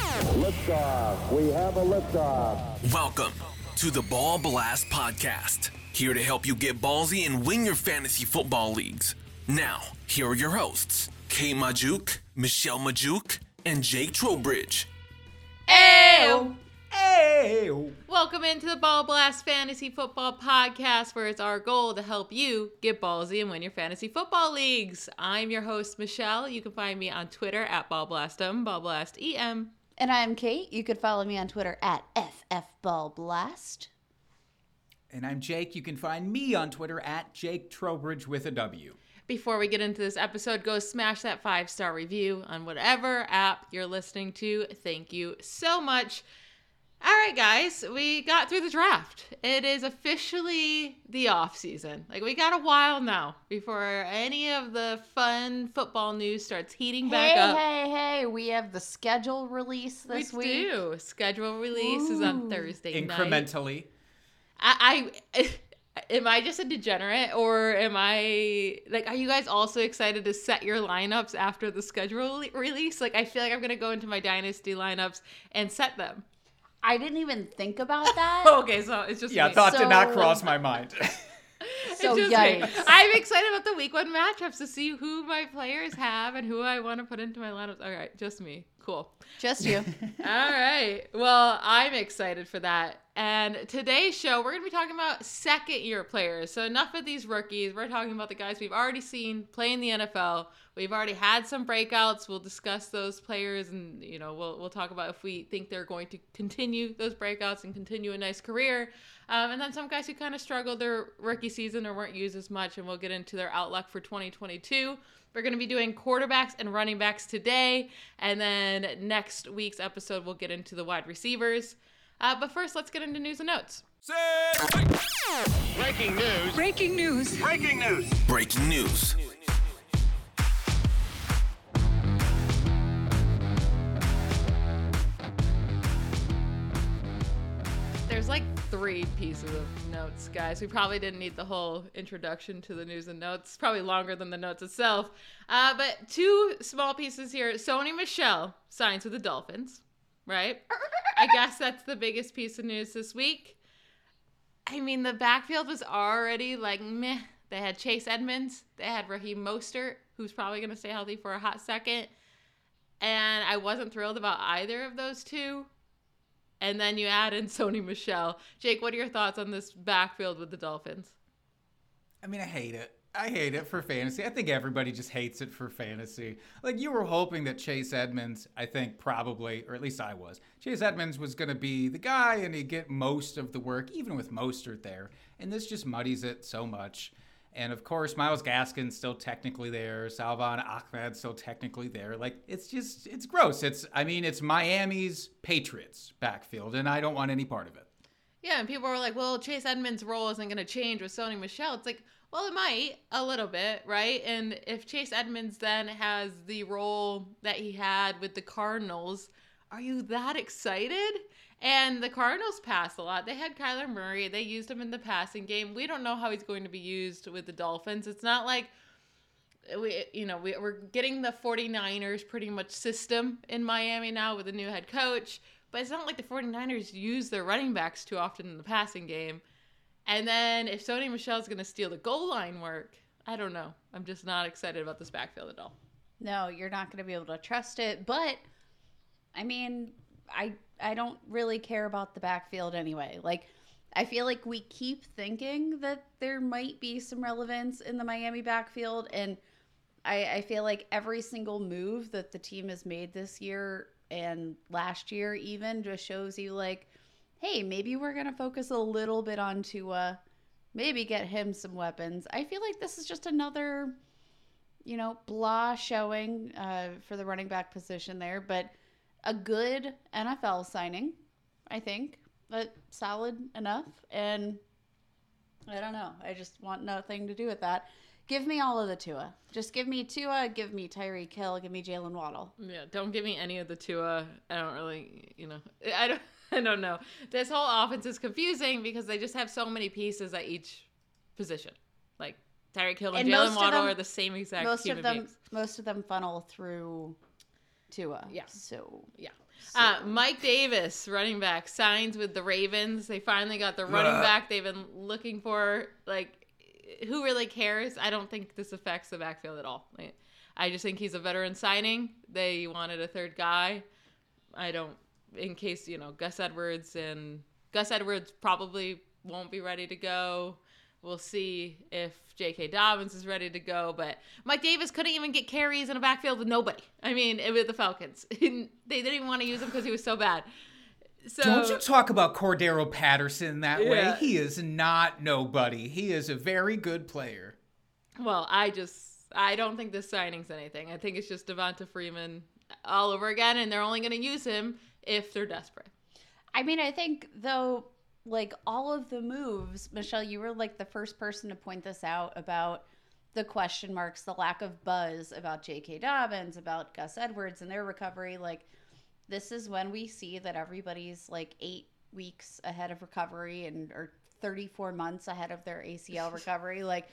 Liftoff. We have a liftoff. Welcome to the Ball Blast Podcast. Here to help you get ballsy and win your fantasy football leagues. Now, here are your hosts, Kay Majuk, Michelle Majuk, and Jake Trowbridge. Ew. Hey! Welcome into the Ball Blast Fantasy Football Podcast, where it's our goal to help you get ballsy and win your fantasy football leagues. I'm your host, Michelle. You can find me on Twitter at BallBlastem, BallBlastEM. And I'm Kate. You could follow me on Twitter at FFBallBlast. And I'm Jake. You can find me on Twitter at Jake Trowbridge with a W. Before we get into this episode, go smash that five star review on whatever app you're listening to. Thank you so much. All right, guys, we got through the draft. It is officially the off season. Like we got a while now before any of the fun football news starts heating back hey, up. hey, hey! Hey, we have the schedule release this week. we week. do. Schedule release is on Ooh. Thursday night. Incrementally. I, I am I just a degenerate or am I like are you guys also excited to set your lineups after the schedule release? Like I feel like I'm going to go into my dynasty lineups and set them. I didn't even think about that. okay, so it's just Yeah, me. thought did not cross my mind. so it's just me. I'm excited about the week one matchups to see who my players have and who I want to put into my lineups. All right, just me. Cool. Just you. All right. Well, I'm excited for that. And today's show, we're going to be talking about second year players. So, enough of these rookies. We're talking about the guys we've already seen play in the NFL. We've already had some breakouts. We'll discuss those players and, you know, we'll, we'll talk about if we think they're going to continue those breakouts and continue a nice career. Um, and then some guys who kind of struggled their rookie season or weren't used as much. And we'll get into their outlook for 2022. We're going to be doing quarterbacks and running backs today. And then next week's episode, we'll get into the wide receivers. Uh, but first, let's get into news and notes. Breaking news. Breaking news. Breaking news. Breaking news. There's like three pieces of notes, guys. We probably didn't need the whole introduction to the news and notes. Probably longer than the notes itself. Uh, but two small pieces here. Sony Michel signs with the Dolphins, right? I guess that's the biggest piece of news this week. I mean, the backfield was already like meh. They had Chase Edmonds, they had Raheem Mostert, who's probably going to stay healthy for a hot second. And I wasn't thrilled about either of those two. And then you add in Sony Michel. Jake, what are your thoughts on this backfield with the Dolphins? I mean, I hate it. I hate it for fantasy. I think everybody just hates it for fantasy. Like you were hoping that Chase Edmonds, I think probably, or at least I was, Chase Edmonds was going to be the guy and he'd get most of the work, even with Mostert there. And this just muddies it so much. And of course, Myles Gaskin's still technically there. Salvon Ahmed's still technically there. Like it's just, it's gross. It's, I mean, it's Miami's Patriots backfield, and I don't want any part of it. Yeah, and people were like, well, Chase Edmonds' role isn't going to change with Sony Michel. It's like, well, it might a little bit, right? And if Chase Edmonds then has the role that he had with the Cardinals, are you that excited? And the Cardinals pass a lot. They had Kyler Murray. They used him in the passing game. We don't know how he's going to be used with the Dolphins. It's not like we you know we, we're getting the 49ers pretty much system in miami now with a new head coach but it's not like the 49ers use their running backs too often in the passing game and then if sony michel's going to steal the goal line work i don't know i'm just not excited about this backfield at all No, you're not going to be able to trust it. But I mean, I I don't really care about the backfield anyway. Like, I feel like we keep thinking that there might be some relevance in the Miami backfield, and I, I feel like every single move that the team has made this year and last year even just shows you like, hey, maybe we're gonna focus a little bit on Tua, maybe get him some weapons. I feel like this is just another you know, blah showing uh, for the running back position there, but a good NFL signing, I think. but solid enough. And I don't know. I just want nothing to do with that. Give me all of the Tua. Just give me Tua. Give me Tyreek Hill. Give me Jalen Waddle. Yeah, don't give me any of the Tua. I don't really, you know, I don't, I don't know. This whole offense is confusing because they just have so many pieces at each position. Like Tyreek Hill and, And Jalen Waddle them- are the same exact most of them, beings. most of them funnel through Tua. Yeah. So Yeah. Uh, Mike Davis, running back, signs with the Ravens. They finally got the running back they've been looking for. Like, who really cares? I don't think this affects the backfield at all. Like, I just think he's a veteran signing. They wanted a third guy. I don't, in case, you know, Gus Edwards and Gus Edwards probably won't be ready to go. We'll see if J.K. Dobbins is ready to go. But Mike Davis couldn't even get carries in a backfield with nobody. I mean, with the Falcons. they didn't even want to use him because he was so bad. So, Don't you talk about Cordarrelle Patterson that way. He is not nobody. He is a very good player. well, I just, I don't think this signing's anything. I think it's just Devonta Freeman all over again, and they're only going to use him if they're desperate. I mean, I think though, like all of the moves, Michelle, you were like the first person to point this out about the question marks, the lack of buzz about J.K. Dobbins, about Gus Edwards and their recovery. Like, this is when we see that everybody's like eight weeks ahead of recovery and or 34 months ahead of their ACL recovery. like,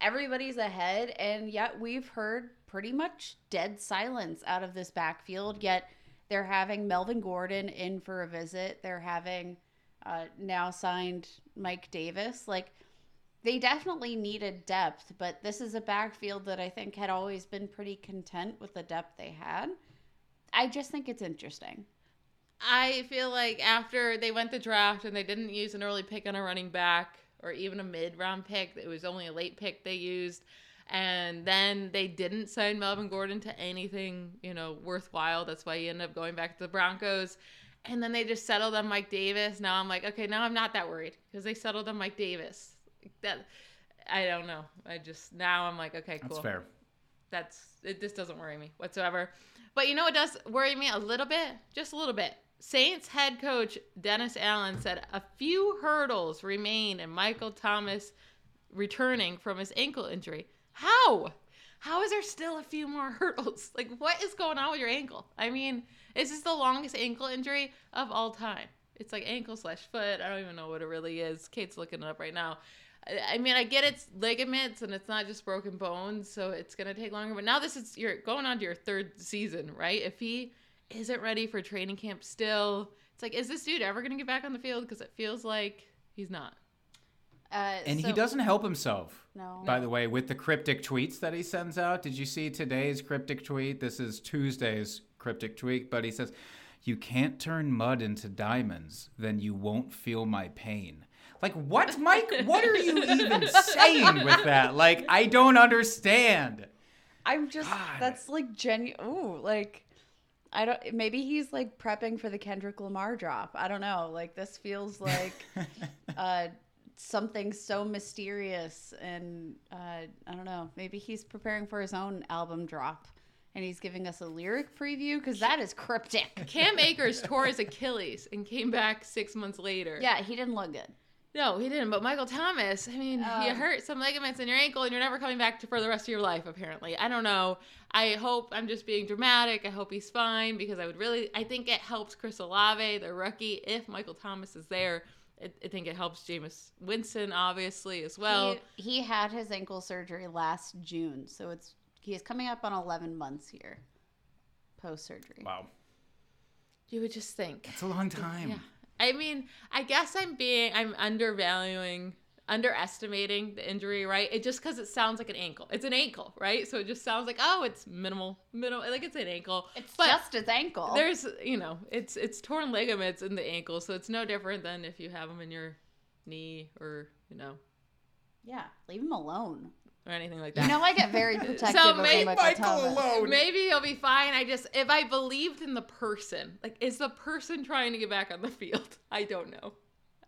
everybody's ahead, and yet we've heard pretty much dead silence out of this backfield. Yet they're having Melvin Gordon in for a visit. They're having uh, now signed Mike Davis. Like they definitely needed depth, but this is a backfield that I think had always been pretty content with the depth they had. I just think it's interesting. I feel like after they went the draft and they didn't use an early pick on a running back or even a mid round pick, it was only a late pick they used. And then they didn't sign Melvin Gordon to anything, you know, worthwhile. That's why he ended up going back to the Broncos. And then they just settled on Mike Davis. Now I'm like, okay, now I'm not that worried because they settled on Mike Davis. That I don't know. I just now I'm like, okay, cool That's fair. that's it this doesn't worry me whatsoever but you know what does worry me a little bit just a little bit saints head coach dennis allen said a few hurdles remain in michael thomas returning from his ankle injury how how is there still a few more hurdles like what is going on with your ankle i mean is this the longest ankle injury of all time it's like ankle slash foot i don't even know what it really is kate's looking it up right now I- I mean, I get it's ligaments and it's not just broken bones, so it's gonna take longer. But now this is you're going on to your third season, right? If he isn't ready for training camp still, it's like, is this dude ever gonna get back on the field? Because it feels like he's not. Uh, And he doesn't help himself. No. By the way, with the cryptic tweets that he sends out, did you see today's cryptic tweet? This is Tuesday's cryptic tweet, but he says, You can't turn mud into diamonds, then you won't feel my pain. Like, what, Mike? What are you even saying with that? Like, I don't understand. I'm just God. that's like genuine. Ooh, like I don't. Maybe he's like prepping for the Kendrick Lamar drop. I don't know. Like this feels like uh, something so mysterious, and uh, I don't know. Maybe he's preparing for his own album drop, and he's giving us a lyric preview because that is cryptic. Cam Akers tore his Achilles and came back six months later. Yeah, he didn't look good. No, he didn't. But Michael Thomas, I mean, you Um, hurt some ligaments in your ankle and you're never coming back to, for the rest of your life, apparently. I don't know. I hope I'm just being dramatic. I hope he's fine because I would really, I think it helps Chris Olave, the rookie, if Michael Thomas is there. I, I think it helps Jameis Winston, obviously, as well. he, he had his ankle surgery last June, so it's he is coming up on 11 months here post surgery. Wow. you would just think. It's a long time. Yeah. I mean, I guess I'm being, I'm undervaluing, underestimating the injury, right? It just because it sounds like an ankle. It's an ankle, right? So it just sounds like, oh, it's minimal, minimal, like it's an ankle. It's But just his ankle. There's, you know, it's it's torn ligaments in the ankle, so it's no different than if you have them in your knee or you know yeah, leave him alone. or anything like that. You know, I get very protective So of maybe Michael, Michael alone. Maybe he'll be fine. I just, if I believed in the person, like, is the person trying to get back on the field? I don't know.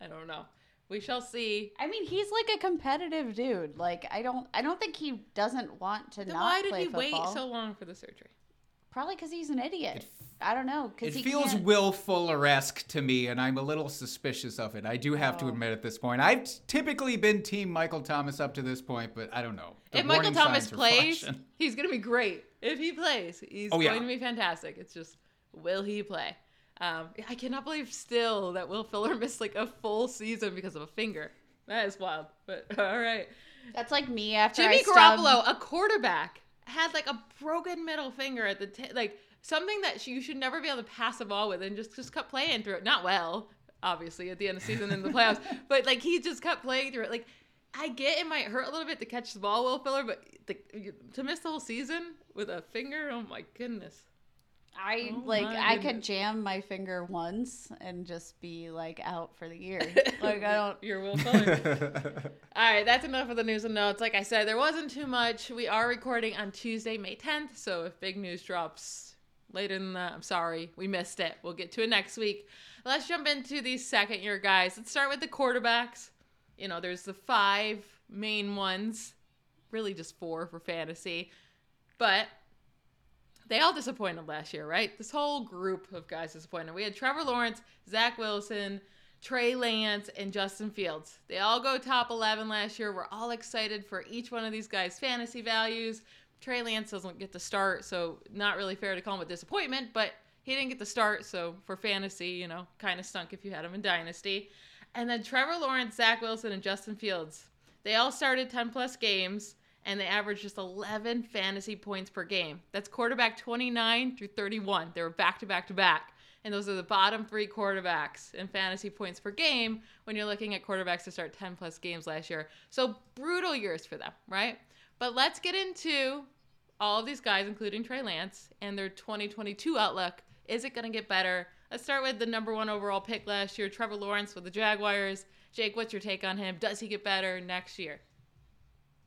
I don't know. We shall see. I mean, he's like a competitive dude. Like, I don't, I don't think he doesn't want to Then not why did play he wait so long for the surgery? Probably because he's an idiot. I don't know. It Because he feels can't- Will Fuller esque to me, and I'm a little suspicious of it. I do have Oh. to admit at this point. I've typically been Team Michael Thomas up to this point, but I don't know. The if Michael Thomas plays, flashing. he's gonna be great. If he plays, he's Oh, yeah. going to be fantastic. It's just, will he play? Um, I cannot believe still that Will Fuller missed like a full season because of a finger. That is wild. But all right, That's like me after Jimmy I stubbed- Garoppolo, a quarterback, had like a broken middle finger at the t- like something that you should never be able to pass a ball with, and just just kept playing through it. Not well, obviously, at the end of the season in the playoffs, but like he just kept playing through it. Like I get it might hurt a little bit to catch the ball, Will Fuller, but the, to miss the whole season with a finger, oh my goodness. I Oh like my I could jam my finger once and just be like out for the year. like I don't. You're Will Fuller. All right, that's enough of the news and notes. Like I said, there wasn't too much. We are recording on Tuesday, May 10th, so if big news drops later than that, I'm sorry. We missed it. We'll get to it next week. Let's jump into these second year guys. Let's start with the quarterbacks. You know, there's the five main ones, really just four for fantasy. But they all disappointed last year, right? This whole group of guys disappointed. We had Trevor Lawrence, Zach Wilson, Trey Lance, and Justin Fields. They all go top 11 last year. We're all excited for each one of these guys' fantasy values. Trey Lance doesn't get to start, so not really fair to call him a disappointment, but he didn't get to start, so for fantasy, you know, kind of stunk if you had him in Dynasty. And then Trevor Lawrence, Zach Wilson, and Justin Fields. They all started 10 plus games and they averaged just 11 fantasy points per game. That's quarterback 29 through 31. They were back to back to back. And those are the bottom three quarterbacks in fantasy points per game when you're looking at quarterbacks to start 10 plus games last year. So brutal years for them, right? But let's get into all of these guys, including Trey Lance, and their 2022 outlook. Is it going to get better? Let's start with the number one overall pick last year, Trevor Lawrence with the Jaguars. Jake, what's your take on him? Does he get better next year?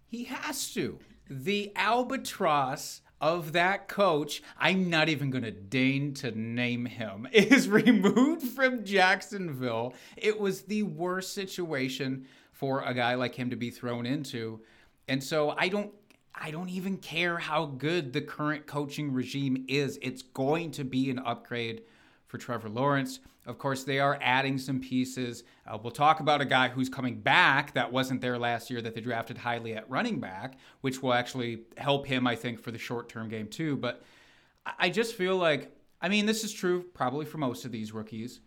He has to. The albatross of that coach, I'm not even going to deign to name him, is removed from Jacksonville. It was the worst situation for a guy like him to be thrown into. And so I don't I don't even care how good the current coaching regime is. It's going to be an upgrade for Trevor Lawrence. Of course, they are adding some pieces. Uh, we'll talk about a guy who's coming back that wasn't there last year that they drafted highly at running back, which will actually help him, I think, for the short term game too. But I just feel like, I mean, this is true probably for most of these rookies.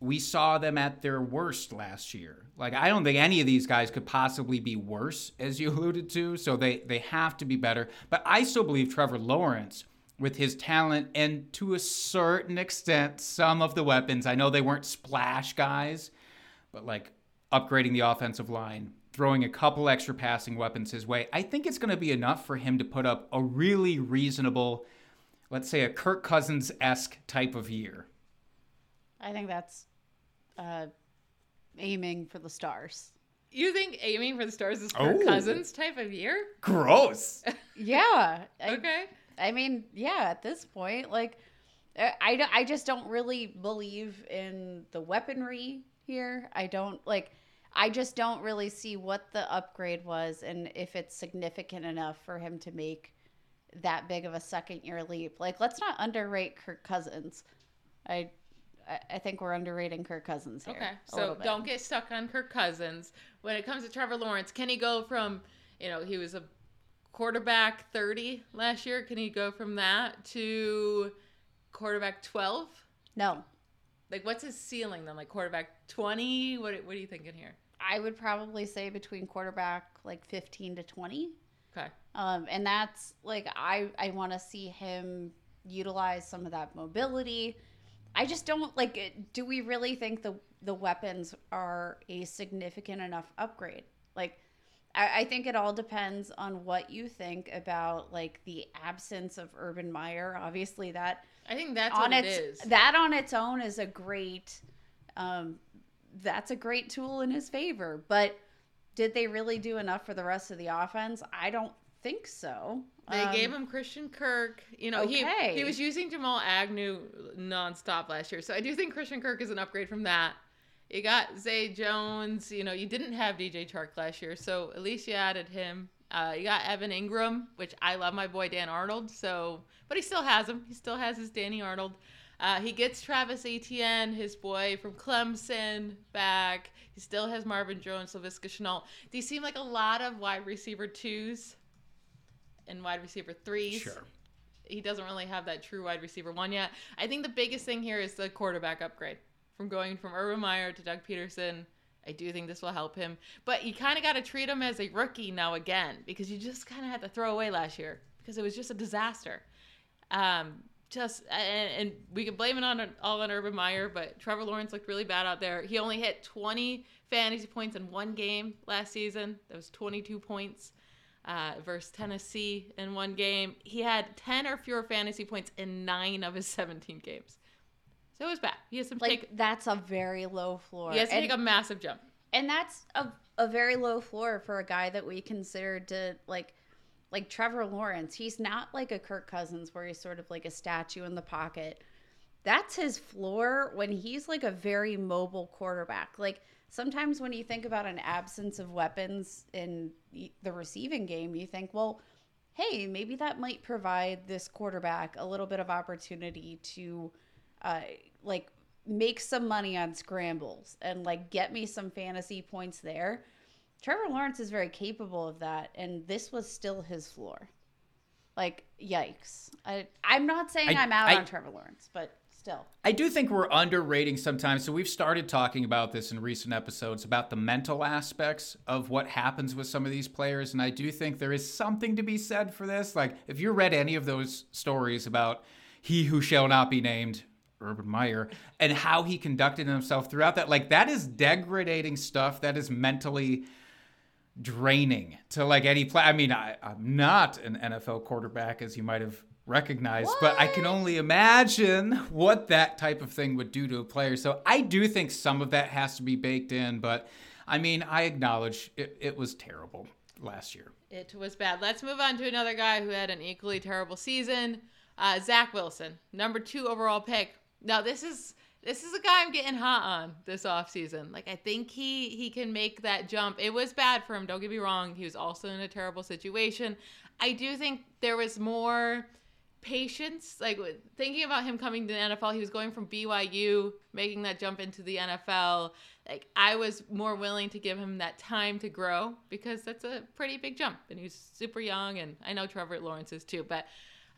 We saw them at their worst last year. Like, I don't think any of these guys could possibly be worse, as you alluded to. So they, they have to be better. But I still believe Trevor Lawrence with his talent and to a certain extent some of the weapons. I know they weren't splash guys, but like upgrading the offensive line, throwing a couple extra passing weapons his way. I think it's going to be enough for him to put up a really reasonable, let's say a Kirk Cousins esque type of year. I think that's uh, aiming for the stars. You think aiming for the stars is Kirk Oh. Cousins type of year? Gross. Yeah. I, Okay. I mean, yeah, at this point, like, uh, I, I, just don't really believe in the weaponry here. I don't, like, I just don't really see what the upgrade was and if it's significant enough for him to make that big of a second year leap. Like, let's not underrate Kirk Cousins. I, I- I think we're underrating Kirk Cousins here. Okay. So don't get stuck on Kirk Cousins. When it comes to Trevor Lawrence, can he go from, you know, he was a quarterback 30 last year. Can he go from that to quarterback 12? No, Like, what's his ceiling then? Like quarterback 20? What, what are you thinking here? I would probably say between quarterback like 15 to 20. Okay. Um, and that's like I I want to see him utilize some of that mobility. I just don't like. Do we really think the the weapons are a significant enough upgrade? Like, I, I think it all depends on what you think about like the absence of Urban Meyer. Obviously, that I think that's on what it its that on its own is a great um that's a great tool in his favor but did they really do enough for the rest of the offense i don't think so They Um, gave him Christian Kirk. You know, okay. he he was using Jamal Agnew nonstop last year. So I do think Christian Kirk is an upgrade from that. You got Zay Jones. You know, you didn't have DJ Chark last year, so at least you added him. Uh, you got Evan Engram, which I love my boy Dan Arnold. So, but he still has him. He still has his Danny Arnold. Uh, he gets Travis Etienne, his boy from Clemson, back. He still has Marvin Jones, Laviska Shenault. These seem like a lot of wide receiver twos and wide receiver threes. Sure. He doesn't really have that true wide receiver one yet. I think the biggest thing here is the quarterback upgrade from going from Urban Meyer to Doug Pederson. I do think this will help him. But you kind of got to treat him as a rookie now again because you just kind of had to throw away last year because it was just a disaster. Um, just and, and we can blame it on all on Urban Meyer, but Trevor Lawrence looked really bad out there. He only hit 20 fantasy points in one game last season. That was 22 points uh, versus Tennessee in one game. He had 10 or fewer fantasy points in nine of his 17 games. So it was bad. He has to Like take that's a very low floor. he has to and, take a massive jump. and that's a, a very low floor for a guy that we considered to like like Trevor Lawrence. He's not like a Kirk Cousins where he's sort of like a statue in the pocket. That's his floor when he's like a very mobile quarterback. Like sometimes when you think about an absence of weapons in the receiving game, you think, well, hey, maybe that might provide this quarterback a little bit of opportunity to uh, like make some money on scrambles and like get me some fantasy points there. Trevor Lawrence is very capable of that, and this was still his floor. Like, yikes! I, I'm not saying I- am out I- on Trevor Lawrence, but still, I do think we're underrating sometimes. So we've started talking about this in recent episodes about the mental aspects of what happens with some of these players, and I do think there is something to be said for this. Like if you read any of those stories about he who shall not be named. Urban Meyer and how he conducted himself throughout that like that is degrading stuff that is mentally draining to like any play. I mean, I, I'm not an NFL quarterback, as you might have recognized, but I can only imagine what that type of thing would do to a player. So I do think some of that has to be baked in, but I mean, I acknowledge it, it was terrible last year. It was bad. Let's move on to another guy who had an equally terrible season. Uh, Zach Wilson, number two overall pick. Now this is this is a guy I'm getting hot on this off season. Like I think he he can make that jump. It was bad for him, don't get me wrong. He was also in a terrible situation. I do think there was more patience like thinking about him coming to the NFL he was going from BYU making that jump into the NFL like I was more willing to give him that time to grow because that's a pretty big jump and he's super young and I know Trevor Lawrence is too but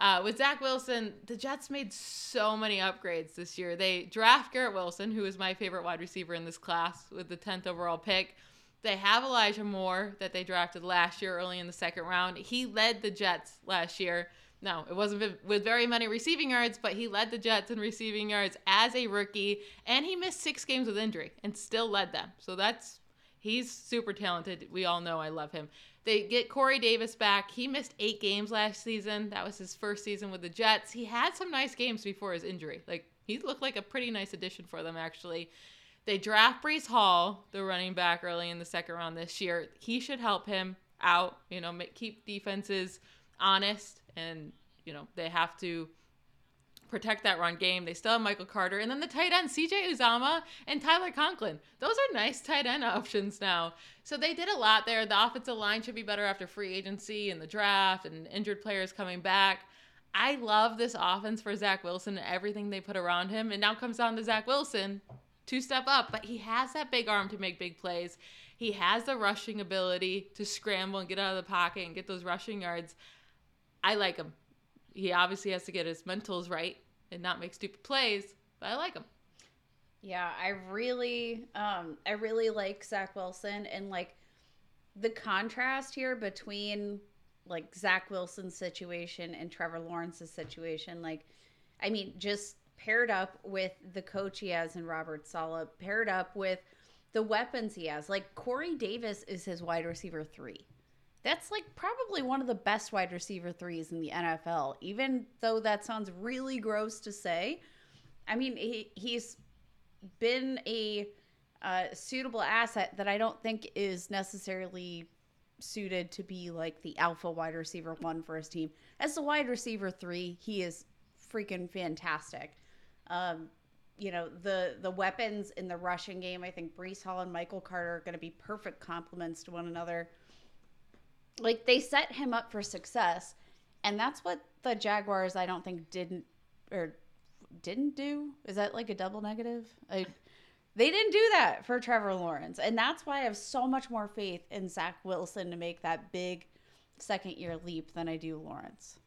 uh, with Zach Wilson, the Jets made so many upgrades this year. They draft Garrett Wilson, who is my favorite wide receiver in this class, with the 10th overall pick. They have Elijah Moore that they drafted last year early in the second round. He led the Jets last year. No, it wasn't with- very many receiving yards, but he led the Jets in receiving yards as a rookie, and he missed six games with injury and still led them. So that's he's super talented. We all know I love him. They get Corey Davis back. He missed eight games last season. That was his first season with the Jets. He had some nice games before his injury. Like he looked like a pretty nice addition for them actually. They draft Breece Hall, the running back, early in the second round this year. He should help him out. You know, ma- keep defenses honest, and you know they have to protect that run game. They still have Michael Carter, and then the tight end CJ Uzomah and Tyler Conklin. Those are nice tight end options now. So they did a lot there. The offensive line should be better after free agency and the draft and injured players coming back. I love this offense for Zach Wilson and everything they put around him. And now comes down to Zach Wilson to step up, but he has that big arm to make big plays. He has the rushing ability to scramble and get out of the pocket and get those rushing yards. I like him. He obviously has to get his mentals right and not make stupid plays, but I like him. Yeah, I really, um, I really like Zach Wilson and like the contrast here between like Zach Wilson's situation and Trevor Lawrence's situation. Like, I mean, just paired up with the coach he has in Robert Saleh, paired up with the weapons he has. Like Corey Davis is his wide receiver three. That's like probably one of the best wide receiver threes in the NFL, even though that sounds really gross to say. I mean, he, he's been a uh, suitable asset that I don't think is necessarily suited to be like the alpha wide receiver one for his team. As the wide receiver three, he is freaking fantastic. Um, you know the the weapons in the rushing game. I think Breece Hall and Michael Carter are going to be perfect complements to one another. Like they set him up for success, and that's what the Jaguars I don't think didn't or didn't do. Is that like a double negative? I, they didn't do that for Trevor Lawrence, and that's why I have so much more faith in Zach Wilson to make that big second year leap than I do Lawrence.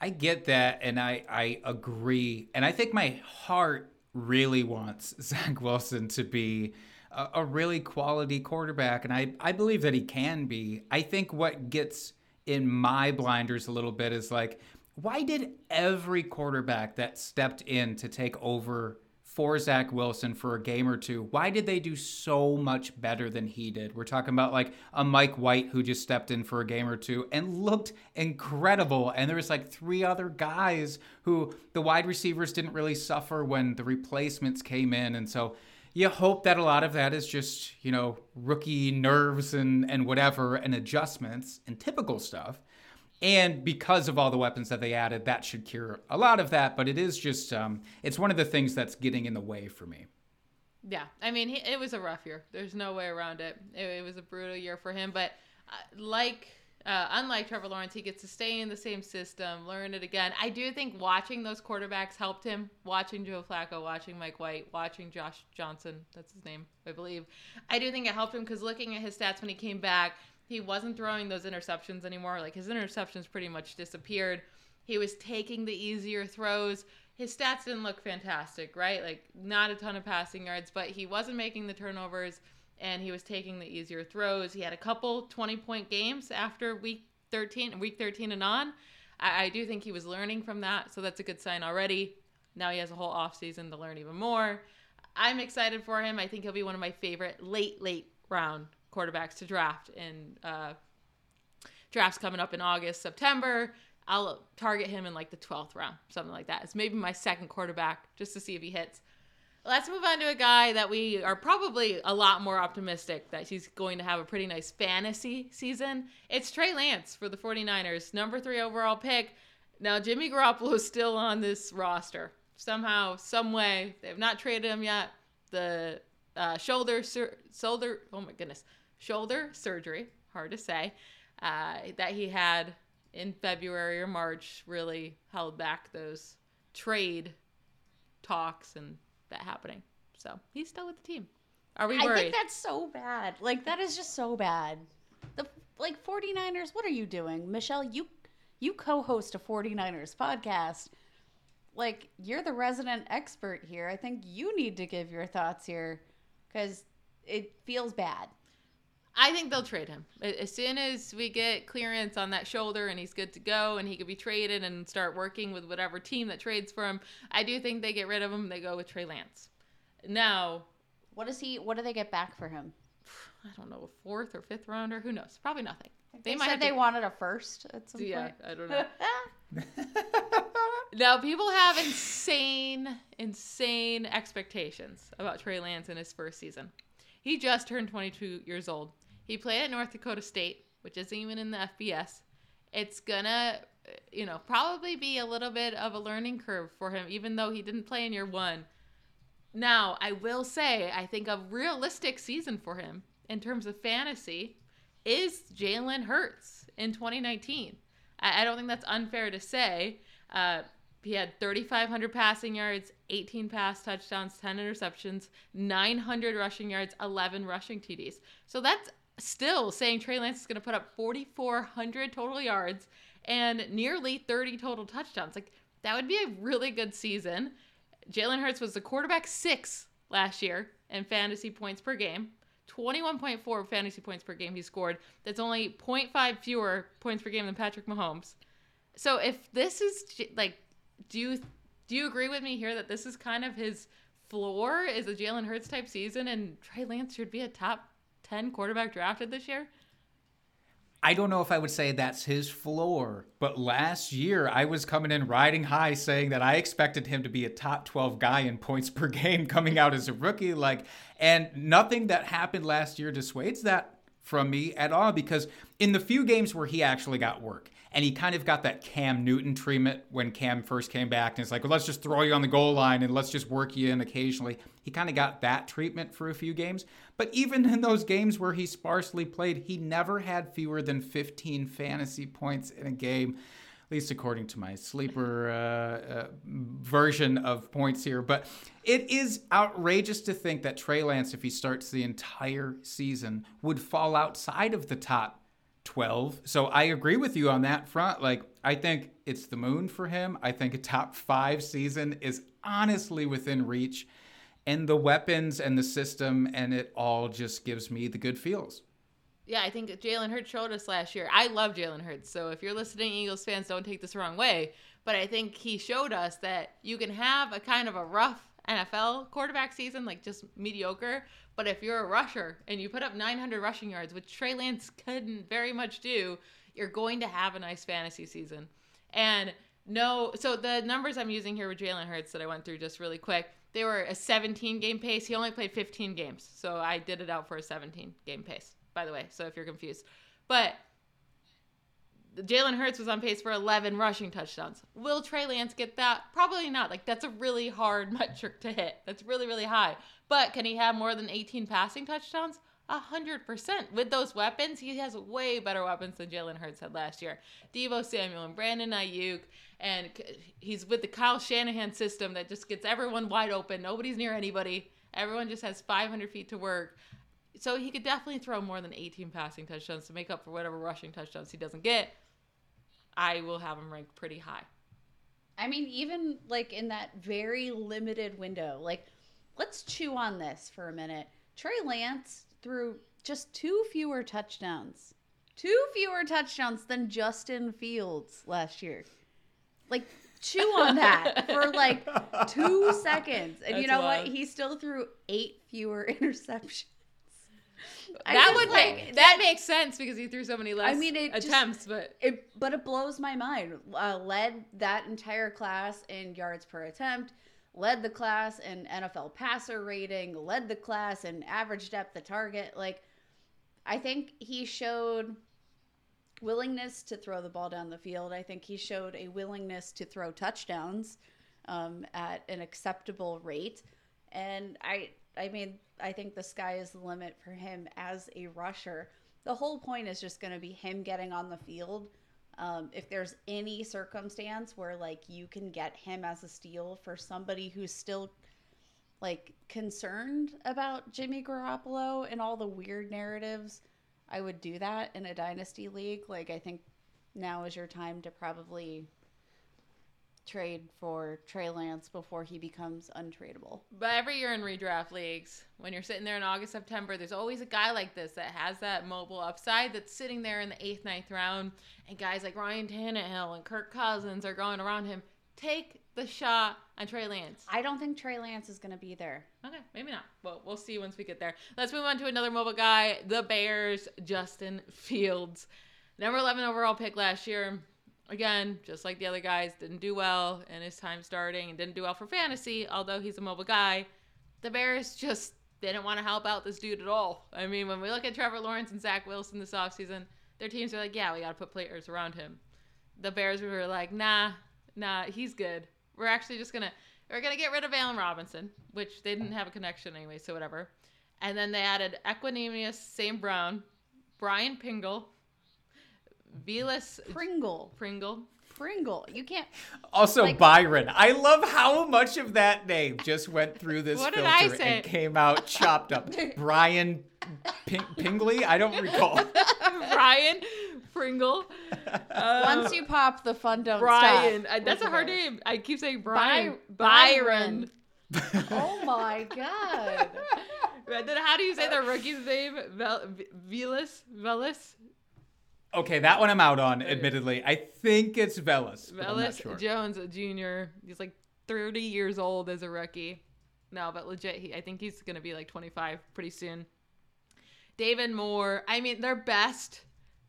I get that, and I I agree, and I think my heart really wants Zach Wilson to be a, a, really quality quarterback, and I I believe that he can be. I think what gets in my blinders a little bit is like, why did every quarterback that stepped in to take over for Zach Wilson for a game or two. Why did they do so much better than he did? We're talking about like a Mike White who just stepped in for a game or two and looked incredible. And there was like three other guys who the wide receivers didn't really suffer when the replacements came in. And so you hope that a lot of that is just, you know, rookie nerves and, and whatever and adjustments and typical stuff. And because of all the weapons that they added, that should cure a lot of that. But it is just, um, it's one of the things that's getting in the way for me. Yeah. I mean, he, it was a rough year. There's no way around it. It, it was a brutal year for him. But uh, like, uh, unlike Trevor Lawrence, he gets to stay in the same system, learn it again. I do think watching those quarterbacks helped him. Watching Joe Flacco, watching Mike White, watching Josh Johnson, that's his name, I believe. I do think it helped him because looking at his stats when he came back, he wasn't throwing those interceptions anymore. Like his interceptions pretty much disappeared. He was taking the easier throws. His stats didn't look fantastic, right? Like not a ton of passing yards, but he wasn't making the turnovers and he was taking the easier throws. He had a couple 20 point games after week 13, week 13 and on. I, I do think he was learning from that, so that's a good sign already. Now he has a whole offseason to learn even more. I'm excited for him. I think he'll be one of my favorite late, late round quarterbacks to draft in uh, drafts coming up in August, September. I'll target him in like the 12th round, something like that. It's maybe my second quarterback just to see if he hits. Let's move on to a guy that we are probably a lot more optimistic that he's going to have a pretty nice fantasy season. It's Trey Lance for the 49ers, number three overall pick. Now, Jimmy Garoppolo is still on this roster. Somehow, some way, they have not traded him yet. The uh, shoulder, sur- shoulder, oh my goodness, shoulder surgery, hard to say, uh, that he had in February or March really held back those trade talks and that happening. So he's still with the team. Are we worried? I think that's so bad. Like that is just so bad. The like 49ers, what are you doing? Michelle, you you co-host a 49ers podcast. Like you're the resident expert here. I think you need to give your thoughts here cuz it feels bad. I think they'll trade him as soon as we get clearance on that shoulder and he's good to go and he could be traded and start working with whatever team that trades for him. I do think they get rid of him. They go with Trey Lance. Now, what does he? What do they get back for him? I don't know, a fourth or fifth rounder. Who knows? Probably nothing. They, they might said they to... wanted a first at some yeah, point. I don't know. now people have insane, insane expectations about Trey Lance in his first season. He just turned 22 years old. He played at North Dakota State, which isn't even in the FBS. It's gonna, you know, probably be a little bit of a learning curve for him, even though he didn't play in year one. Now, I will say, I think a realistic season for him in terms of fantasy is Jalen Hurts in 2019. I, don't think that's unfair to say. Uh, he had 3,500 passing yards, 18 pass touchdowns, 10 interceptions, 900 rushing yards, 11 rushing TDs. So that's still saying Trey Lance is going to put up 4,400 total yards and nearly 30 total touchdowns. Like, that would be a really good season. Jalen Hurts was the quarterback six last year in fantasy points per game. 21.4 fantasy points per game he scored. That's only 0.5 fewer points per game than Patrick Mahomes. So if this is like do you do you agree with me here that this is kind of his floor is a Jalen Hurts type season and Trey Lance should be a top 10 quarterback drafted this year? I don't know if I would say that's his floor, but last year I was coming in riding high saying that I expected him to be a top 12 guy in points per game coming out as a rookie like and nothing that happened last year dissuades that from me at all because in the few games where he actually got work and he kind of got that Cam Newton treatment when Cam first came back and it's like, well, let's just throw you on the goal line and let's just work you in occasionally. He kind of got that treatment for a few games. But even in those games where he sparsely played, he never had fewer than 15 fantasy points in a game at least according to my sleeper uh, uh, version of points here. But it is outrageous to think that Trey Lance, if he starts the entire season, would fall outside of the top 12. So I agree with you on that front. Like, I think it's the moon for him. I think a top five season is honestly within reach. And the weapons and the system and it all just gives me the good feels. Yeah, I think Jalen Hurts showed us last year. I love Jalen Hurts, so if you're listening, Eagles fans, don't take this the wrong way. But I think he showed us that you can have a kind of a rough NFL quarterback season, like just mediocre. But if you're a rusher and you put up 900 rushing yards, which Trey Lance couldn't very much do, you're going to have a nice fantasy season. And no, so the numbers I'm using here with Jalen Hurts that I went through just really quick, they were a 17 game pace. He only played 15 games, so I did it out for a 17 game pace by the way, so if you're confused. But Jalen Hurts was on pace for 11 rushing touchdowns. Will Trey Lance get that? Probably not. Like, that's a really hard metric to hit. That's really, really high. But can he have more than 18 passing touchdowns? 100%. With those weapons, he has way better weapons than Jalen Hurts had last year. Deebo Samuel and Brandon Aiyuk. And he's with the Kyle Shanahan system that just gets everyone wide open. Nobody's near anybody. Everyone just has 500 feet to work so he could definitely throw more than 18 passing touchdowns to make up for whatever rushing touchdowns he doesn't get. I will have him ranked pretty high. I mean, even like in that very limited window, like let's chew on this for a minute. Trey Lance threw just two fewer touchdowns, two fewer touchdowns than Justin Fields last year. Like, chew on that for like two seconds. And That's you know wild. what? He still threw eight fewer interceptions that would like, make that makes sense because he threw so many less I mean, it attempts, just, but it but it blows my mind. Uh, led that entire class in yards per attempt, led the class in NFL passer rating, led the class in average depth of target. Like, I think he showed willingness to throw the ball down the field. I think he showed a willingness to throw touchdowns um, at an acceptable rate, and I I mean I think the sky is the limit for him as a rusher. The whole point is just going to be him getting on the field. Um, if there's any circumstance where like you can get him as a steal for somebody who's still like concerned about Jimmy Garoppolo and all the weird narratives, I would do that in a dynasty league. Like I think now is your time to probably trade for Trey Lance before he becomes untradeable. But every year in redraft leagues, when you're sitting there in August, September, there's always a guy like this that has that mobile upside that's sitting there in the eighth, ninth round, and guys like Ryan Tannehill and Kirk Cousins are going around him. Take the shot on Trey Lance. I don't think Trey Lance is going to be there. Okay, maybe not. Well, we'll see once we get there. Let's move on to another mobile guy, the Bears, Justin Fields. Number 11 overall pick last year again, just like the other guys, didn't do well in his time starting and didn't do well for fantasy, although he's a mobile guy. The Bears just didn't want to help out this dude at all. I mean, when we look at Trevor Lawrence and Zach Wilson this offseason, their teams are like, yeah, we got to put players around him. The Bears were like, nah, nah, he's good. We're actually just going to. We're gonna get rid of Allen Robinson, which they didn't have a connection anyway, so whatever. And then they added Equanimeous St. Brown, Brian Pingle, Velus Pringle. Pringle. Pringle. You can't. Also, like, Byron. I love how much of that name just went through this what filter and came out chopped up. Brian Ping- Pingley? I don't recall. Brian Pringle. Um, Once you pop, the fun don't Brian. stop. that's a hard name. I keep saying Brian. By- Byron. Byron. oh my god. then how do you say the rookie's name? Vel- Velas? Velas? Okay, that one I'm out on, admittedly. I think it's Velus. Velus sure. Jones Jr. He's like 30 years old as a rookie. No, but legit, he, I think he's going to be like 25 pretty soon. David Moore. I mean, their best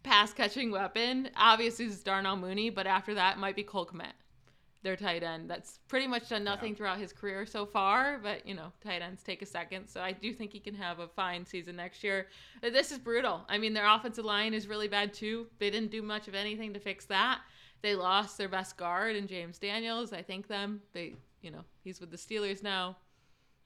pass catching weapon obviously is Darnell Mooney, but after that might be Cole Kmet. Their tight end. That's pretty much done nothing throughout his career so far, but you know, tight ends take a second. So I do think he can have a fine season next year. This is brutal. I mean, their offensive line is really bad too. They didn't do much of anything to fix that. They lost their best guard in James Daniels. I thank them. They, you know, he's with the Steelers now.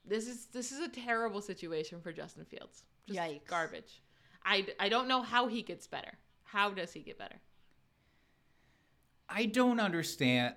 This is this is a terrible situation for Justin Fields. Just Yikes. garbage. I, I don't know how he gets better. How does he get better? I don't understand.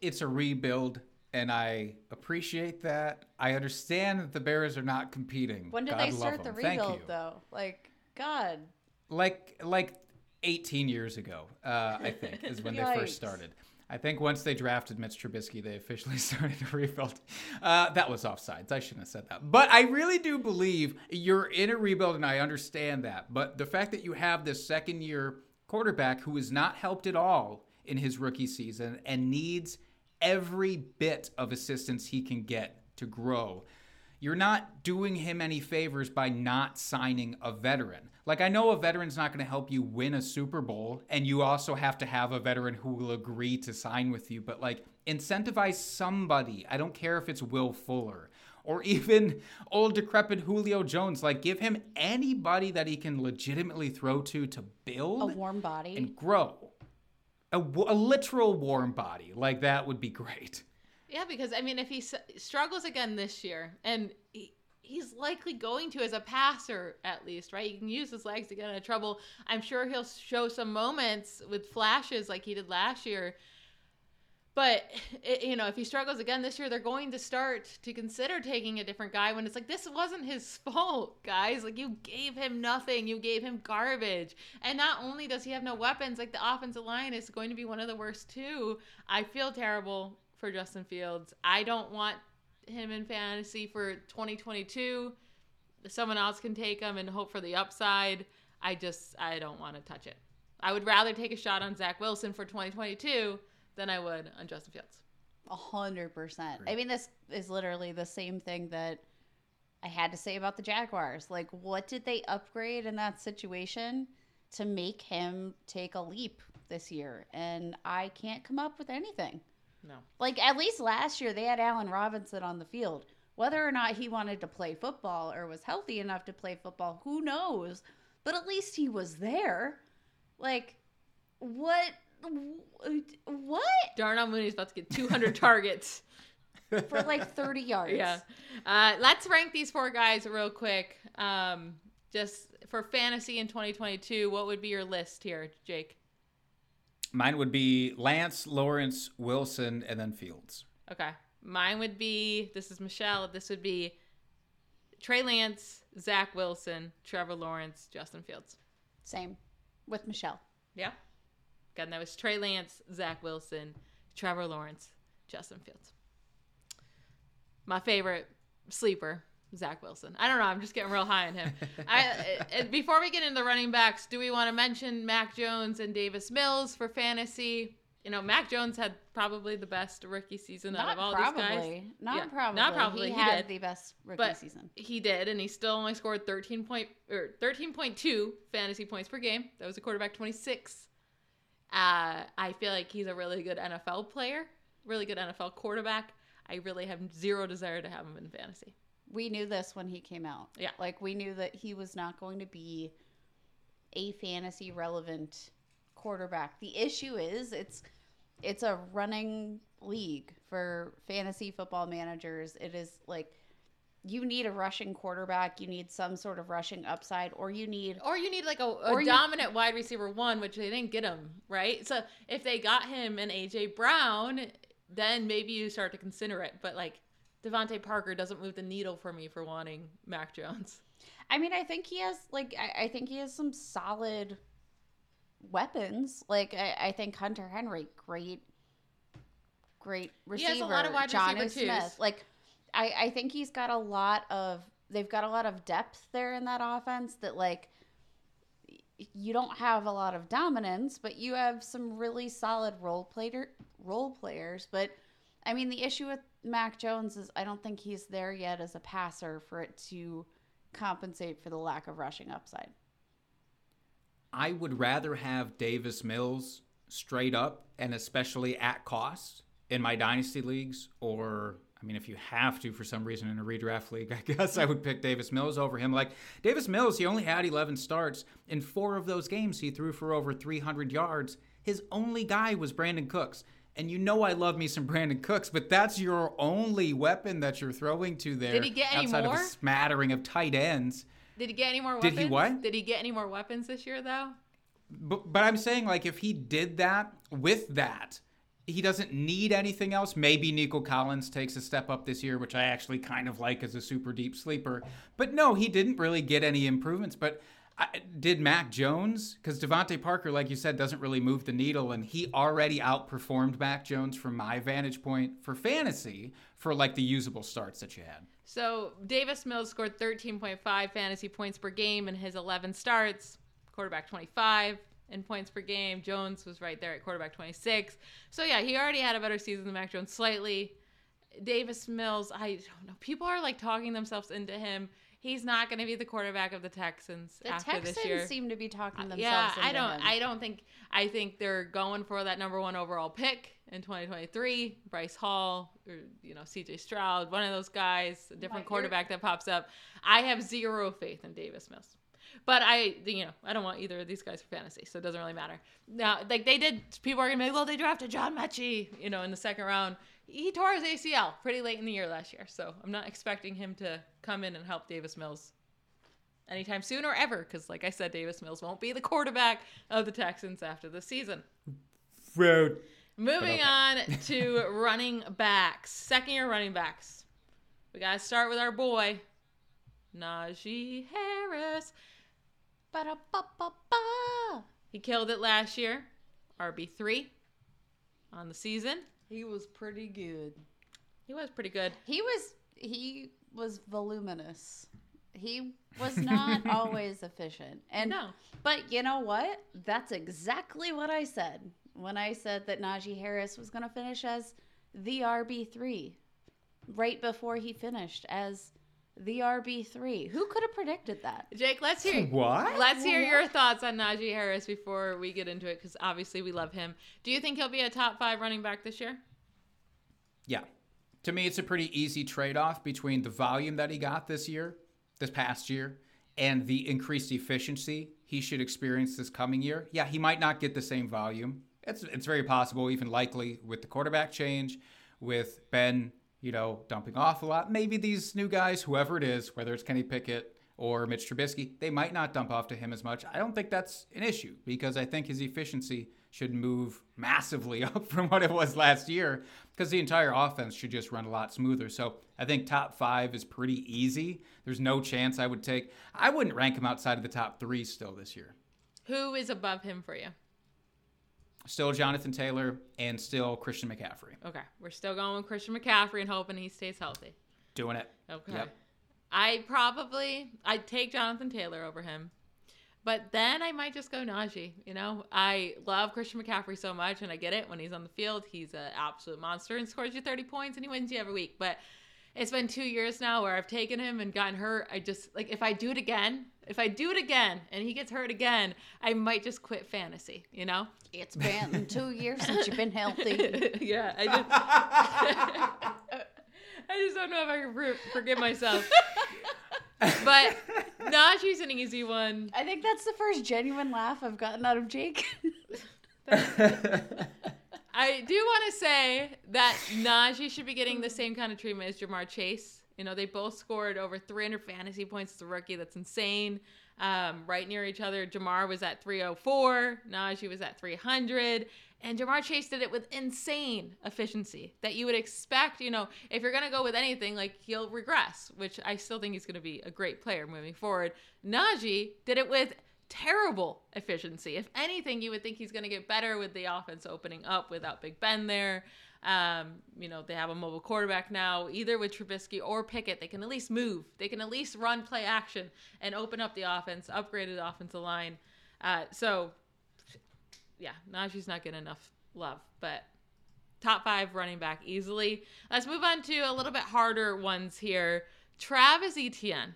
It's a rebuild, and I appreciate that. I understand that the Bears are not competing. When did God they start the rebuild you. though? Like God. Like like 18 years ago, uh, I think, is when they first started. I think once they drafted Mitch Trubisky, they officially started a rebuild. Uh, that was offsides. I shouldn't have said that. But I really do believe you're in a rebuild, and I understand that. But the fact that you have this second year quarterback who is not helped at all in his rookie season and needs every bit of assistance he can get to grow you're not doing him any favors by not signing a veteran. Like, I know a veteran's not going to help you win a Super Bowl, and you also have to have a veteran who will agree to sign with you, but like, incentivize somebody. I don't care if it's Will Fuller or even old decrepit Julio Jones. Like, give him anybody that he can legitimately throw to to build A warm body. and grow. A, a literal warm body. Like, that would be great. Yeah, because I mean, if he struggles again this year, and he, he's likely going to as a passer at least, right? He can use his legs to get into trouble. I'm sure he'll show some moments with flashes like he did last year. But it, you know, if he struggles again this year, they're going to start to consider taking a different guy. When it's like this wasn't his fault, guys. Like you gave him nothing, you gave him garbage, and not only does he have no weapons, like the offensive line is going to be one of the worst too. I feel terrible for Justin Fields. I don't want him in fantasy for 2022. Someone else can take him and hope for the upside. I just I don't want to touch it. I would rather take a shot on Zach Wilson for 2022 than I would on Justin Fields. A hundred percent. I mean, this is literally the same thing that I had to say about the Jaguars. Like, what did they upgrade in that situation to make him take a leap this year? And I can't come up with anything. No. Like, at least last year, they had Allen Robinson on the field. Whether or not he wanted to play football or was healthy enough to play football, who knows? But at least he was there. Like, what? What? Darnell Mooney's about to get 200 targets. For like 30 yards. Yeah. Uh, let's rank these four guys real quick. Um, just for fantasy in 2022, what would be your list here, Jake? Mine would be Lance, Lawrence, Wilson, and then Fields. Okay. Mine would be this is Michelle. This would be Trey Lance, Zach Wilson, Trevor Lawrence, Justin Fields. Same with Michelle. Yeah. Again, that was Trey Lance, Zach Wilson, Trevor Lawrence, Justin Fields. My favorite sleeper, Zach Wilson. I don't know. I'm just getting real high on him. I, uh, before we get into the running backs, do we want to mention Mac Jones and Davis Mills for fantasy? You know, Mac Jones had probably the best rookie season out of all probably. these guys. Not Yeah, probably. Not probably. He, He, had did. the best rookie but season. he did, and he still only scored 13 point or 13.2 fantasy points per game. That was a quarterback 26. Uh, I feel like he's a really good NFL player, really good NFL quarterback. I really have zero desire to have him in fantasy. We knew this when he came out. Yeah. Like we knew that he was not going to be a fantasy relevant quarterback. The issue is it's it's a running league for fantasy football managers. It is like you need a rushing quarterback, you need some sort of rushing upside, or you need Or you need like a, a Or you- dominant wide receiver one, which they didn't get him, right? So if they got him and AJ Brown, then maybe you start to consider it. But like DeVante Parker doesn't move the needle for me for wanting Mac Jones. I mean, I think he has like I, I think he has some solid weapons. Like I, I think Hunter Henry, great, great receiver. He has a lot of wide Jonnu receiver. Smith. Like I, I think he's got a lot of they've got a lot of depth there in that offense that like you don't have a lot of dominance, but you have some really solid role player role players. But I mean, the issue with Mac Jones is I don't think he's there yet as a passer for it to compensate for the lack of rushing upside. I would rather have Davis Mills straight up and especially at cost in my dynasty leagues, or I mean, if you have to for some reason in a redraft league, I guess I would pick Davis Mills over him. Like Davis Mills, he only had 11 starts. In four of those games, he threw for over 300 yards. His only guy was Brandin Cooks. And you know I love me some Brandin Cooks, but that's your only weapon that you're throwing to there. Did he get any outside more? of a smattering of tight ends. Did he get any more Did weapons? he what? Did he get any more weapons this year though? But, but I'm saying like if he did that with that, he doesn't need anything else. Maybe Nico Collins takes a step up this year, which I actually kind of like as a super deep sleeper. But no, he didn't really get any improvements. But I, did Mac Jones? Because DeVante Parker, like you said, doesn't really move the needle, and he already outperformed Mac Jones from my vantage point for fantasy for like the usable starts that you had. So Davis Mills scored 13.5 fantasy points per game in his 11 starts. Quarterback 25 in points per game. Jones was right there at quarterback 26. So yeah, he already had a better season than Mac Jones slightly. Davis Mills, I don't know. People are like talking themselves into him. He's not going to be the quarterback of the Texans The after Texans this year. seem to be talking uh, themselves yeah, I don't. him. I don't think. I think they're going for that number one overall pick in 2023. Bryce Hall, or you know, C.J. Stroud, one of those guys, a different quarterback that pops up. I have zero faith in Davis Mills. But I, you know, I don't want either of these guys for fantasy, so it doesn't really matter. Now, like they did, people are gonna be like, well, they drafted John Metchie, you know, in the second round. He tore his ACL pretty late in the year last year, so I'm not expecting him to come in and help Davis Mills anytime soon or ever, because like I said, Davis Mills won't be the quarterback of the Texans after the season. Road. Moving okay. on to running backs, second year running backs. We gotta start with our boy, Najee Harris. Ba-da-ba-ba-ba. He killed it last year, RB three on the season. He was pretty good. He was pretty good. He was he was voluminous. He was not always efficient. And No. but you know what? That's exactly what I said when I said that Najee Harris was going to finish as the RB3 right before he finished as the RB3. Who could have predicted that? Jake, let's hear What? Let's hear your thoughts on Najee Harris before we get into it, because obviously we love him. Do you think he'll be a top five running back this year? Yeah. To me, it's a pretty easy trade off between the volume that he got this year, this past year, and the increased efficiency he should experience this coming year. Yeah, he might not get the same volume. It's, it's very possible, even likely, with the quarterback change, with Ben, you know, dumping off a lot. Maybe these new guys, whoever it is, whether it's Kenny Pickett or Mitch Trubisky, they might not dump off to him as much. I don't think that's an issue because I think his efficiency should move massively up from what it was last year because the entire offense should just run a lot smoother. So I think top five is pretty easy. There's no chance I would take, I wouldn't rank him outside of the top three still this year. Who is above him for you? Still Jonathan Taylor and still Christian McCaffrey. Okay, we're still going with Christian McCaffrey and hoping he stays healthy. Doing it. Okay. Yep. I probably I'd take Jonathan Taylor over him. But then I might just go Najee. You know, I love Christian McCaffrey so much, and I get it. When he's on the field, he's an absolute monster and scores you 30 points and he wins you every week. But it's been two years now where I've taken him and gotten hurt. I just like if I do it again, if I do it again and he gets hurt again, I might just quit fantasy. You know? It's been 2 years since you've been healthy. yeah, I just I just don't know if I can for- forgive myself. but Najee's an easy one. I think that's the first genuine laugh I've gotten out of Jake. I do want to say that Najee should be getting the same kind of treatment as Ja'Marr Chase. You know, they both scored over 300 fantasy points as a rookie. That's insane. Um, right near each other. Ja'Marr was at 304. Najee was at 300. And Ja'Marr Chase did it with insane efficiency that you would expect, you know, if you're going to go with anything, like he'll regress, which I still think he's going to be a great player moving forward. Najee did it with terrible efficiency. If anything, you would think he's going to get better with the offense opening up without Big Ben there. Um, you know, they have a mobile quarterback now, either with Trubisky or Pickett. They can at least move. They can at least run play action and open up the offense, upgraded the offensive line. Uh, so, yeah, Najee's not getting enough love, but top five running back easily. Let's move on to a little bit harder ones here. Travis Etienne,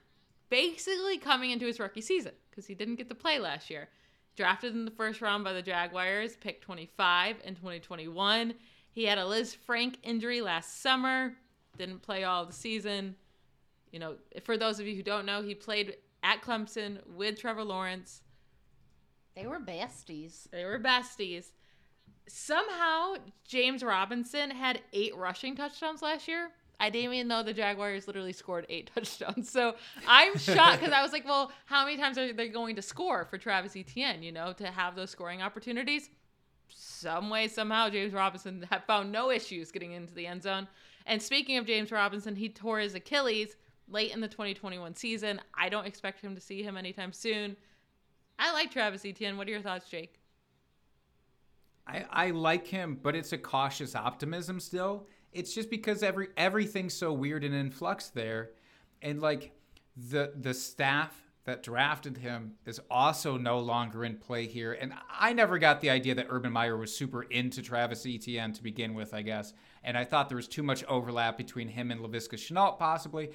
basically coming into his rookie season because he didn't get to play last year. Drafted in the first round by the Jaguars, picked 25 in 2021. He had a Liz Lisfranc injury last summer, didn't play all the season. You know, for those of you who don't know, he played at Clemson with Trevor Lawrence. They were besties. They were besties. Somehow, James Robinson had eight rushing touchdowns last year. I didn't even know the Jaguars literally scored eight touchdowns. So I'm shocked because I was like, well, how many times are they going to score for Travis Etienne, you know, to have those scoring opportunities? Some way, somehow, James Robinson have found no issues getting into the end zone. And speaking of James Robinson, he tore his Achilles late in the 2021 season. I don't expect him to see him anytime soon. I like Travis Etienne. What are your thoughts, Jake? I, I like him, but it's a cautious optimism still. It's just because every everything's so weird and in flux there. And like the the staff that drafted him is also no longer in play here. And I never got the idea that Urban Meyer was super into Travis Etienne to begin with, I guess. And I thought there was too much overlap between him and Laviska Shenault, possibly.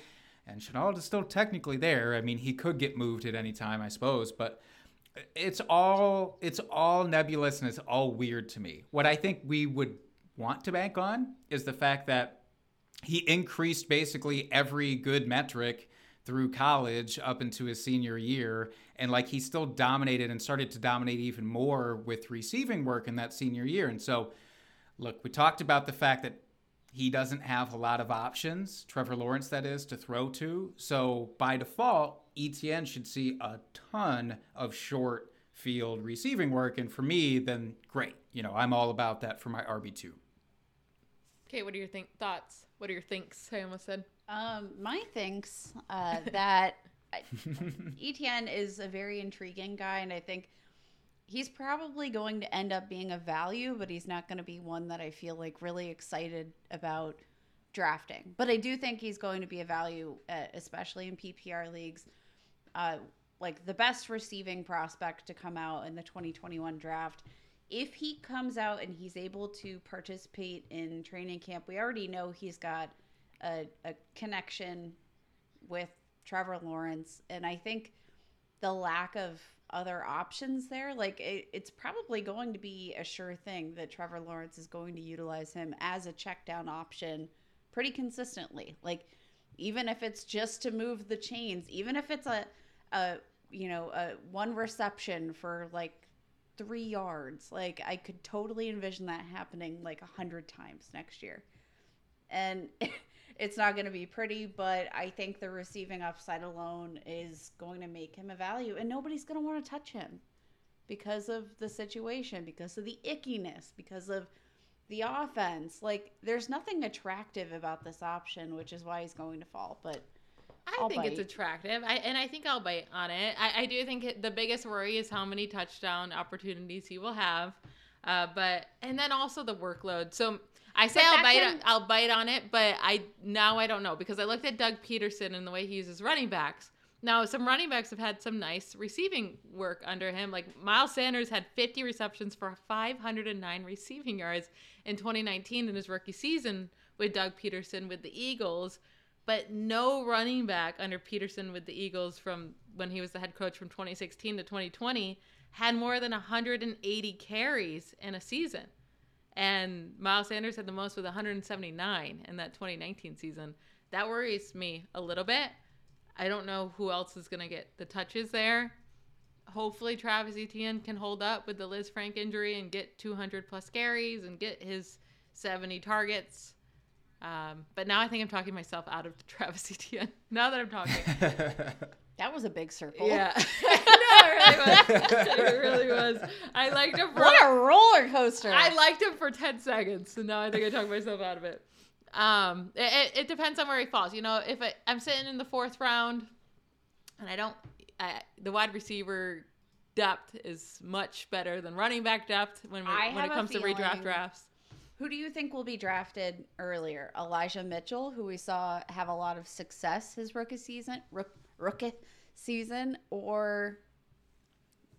And Shenault is still technically there. I mean, he could get moved at any time, I suppose, but it's all it's all nebulous and it's all weird to me. What I think we would want to bank on is the fact that he increased basically every good metric through college up into his senior year and like he still dominated and started to dominate even more with receiving work in that senior year. And so look, we talked about the fact that he doesn't have a lot of options, Trevor Lawrence, that is, to throw to. So by default, Etienne should see a ton of short field receiving work. And for me, then great. You know, I'm all about that for my RB2. Okay, what are your think thoughts? What are your thinks? I almost said. Um, my thinks uh, that Etienne is a very intriguing guy, and I think he's probably going to end up being a value, but he's not going to be one that I feel like really excited about drafting. But I do think he's going to be a value, uh, especially in PPR leagues. Uh, like the best receiving prospect to come out in the 2021 draft. If he comes out and he's able to participate in training camp, we already know he's got a, a connection with Trevor Lawrence. And I think the lack of other options there, like it, it's probably going to be a sure thing that Trevor Lawrence is going to utilize him as a check down option pretty consistently. Like even if it's just to move the chains, even if it's a a you know a one reception for like three yards, like I could totally envision that happening like a hundred times next year, and. it's not going to be pretty, but I think the receiving upside alone is going to make him a value, and nobody's going to want to touch him because of the situation, because of the ickiness, because of the offense. Like, there's nothing attractive about this option, which is why he's going to fall. But I I'll think it's attractive, I, and I think I'll bite on it. I, I do think it, the biggest worry is how many touchdown opportunities he will have, uh, but and then also the workload. So I say I'll bite, can- I'll bite on it, but I now I don't know because I looked at Doug Pederson and the way he uses running backs. Now some running backs have had some nice receiving work under him. Like Miles Sanders had 50 receptions for 509 receiving yards in 2019 in his rookie season with Doug Pederson with the Eagles but no running back under Pederson with the Eagles from when he was the head coach from 2016 to 2020 had more than 180 carries in a season. And Miles Sanders had the most with 179 in that 2019 season. That worries me a little bit. I don't know who else is going to get the touches there. Hopefully, Travis Etienne can hold up with the Lisfranc injury and get 200 plus carries and get his 70 targets. Um, but now I think I'm talking myself out of Travis Etienne. Now that I'm talking, that was a big circle. yeah, no, it really was. It really was. I liked him for What a roller coaster. I liked him for 10 seconds, so now I think I talked myself out of it. Um, it, it, it depends on where he falls. You know, if I, I'm sitting in the fourth round, and I don't, I, the wide receiver depth is much better than running back depth when we, when it comes to redraft drafts. Who do you think will be drafted earlier? Elijah Mitchell, who we saw have a lot of success his rookie season, rook, rookie season, or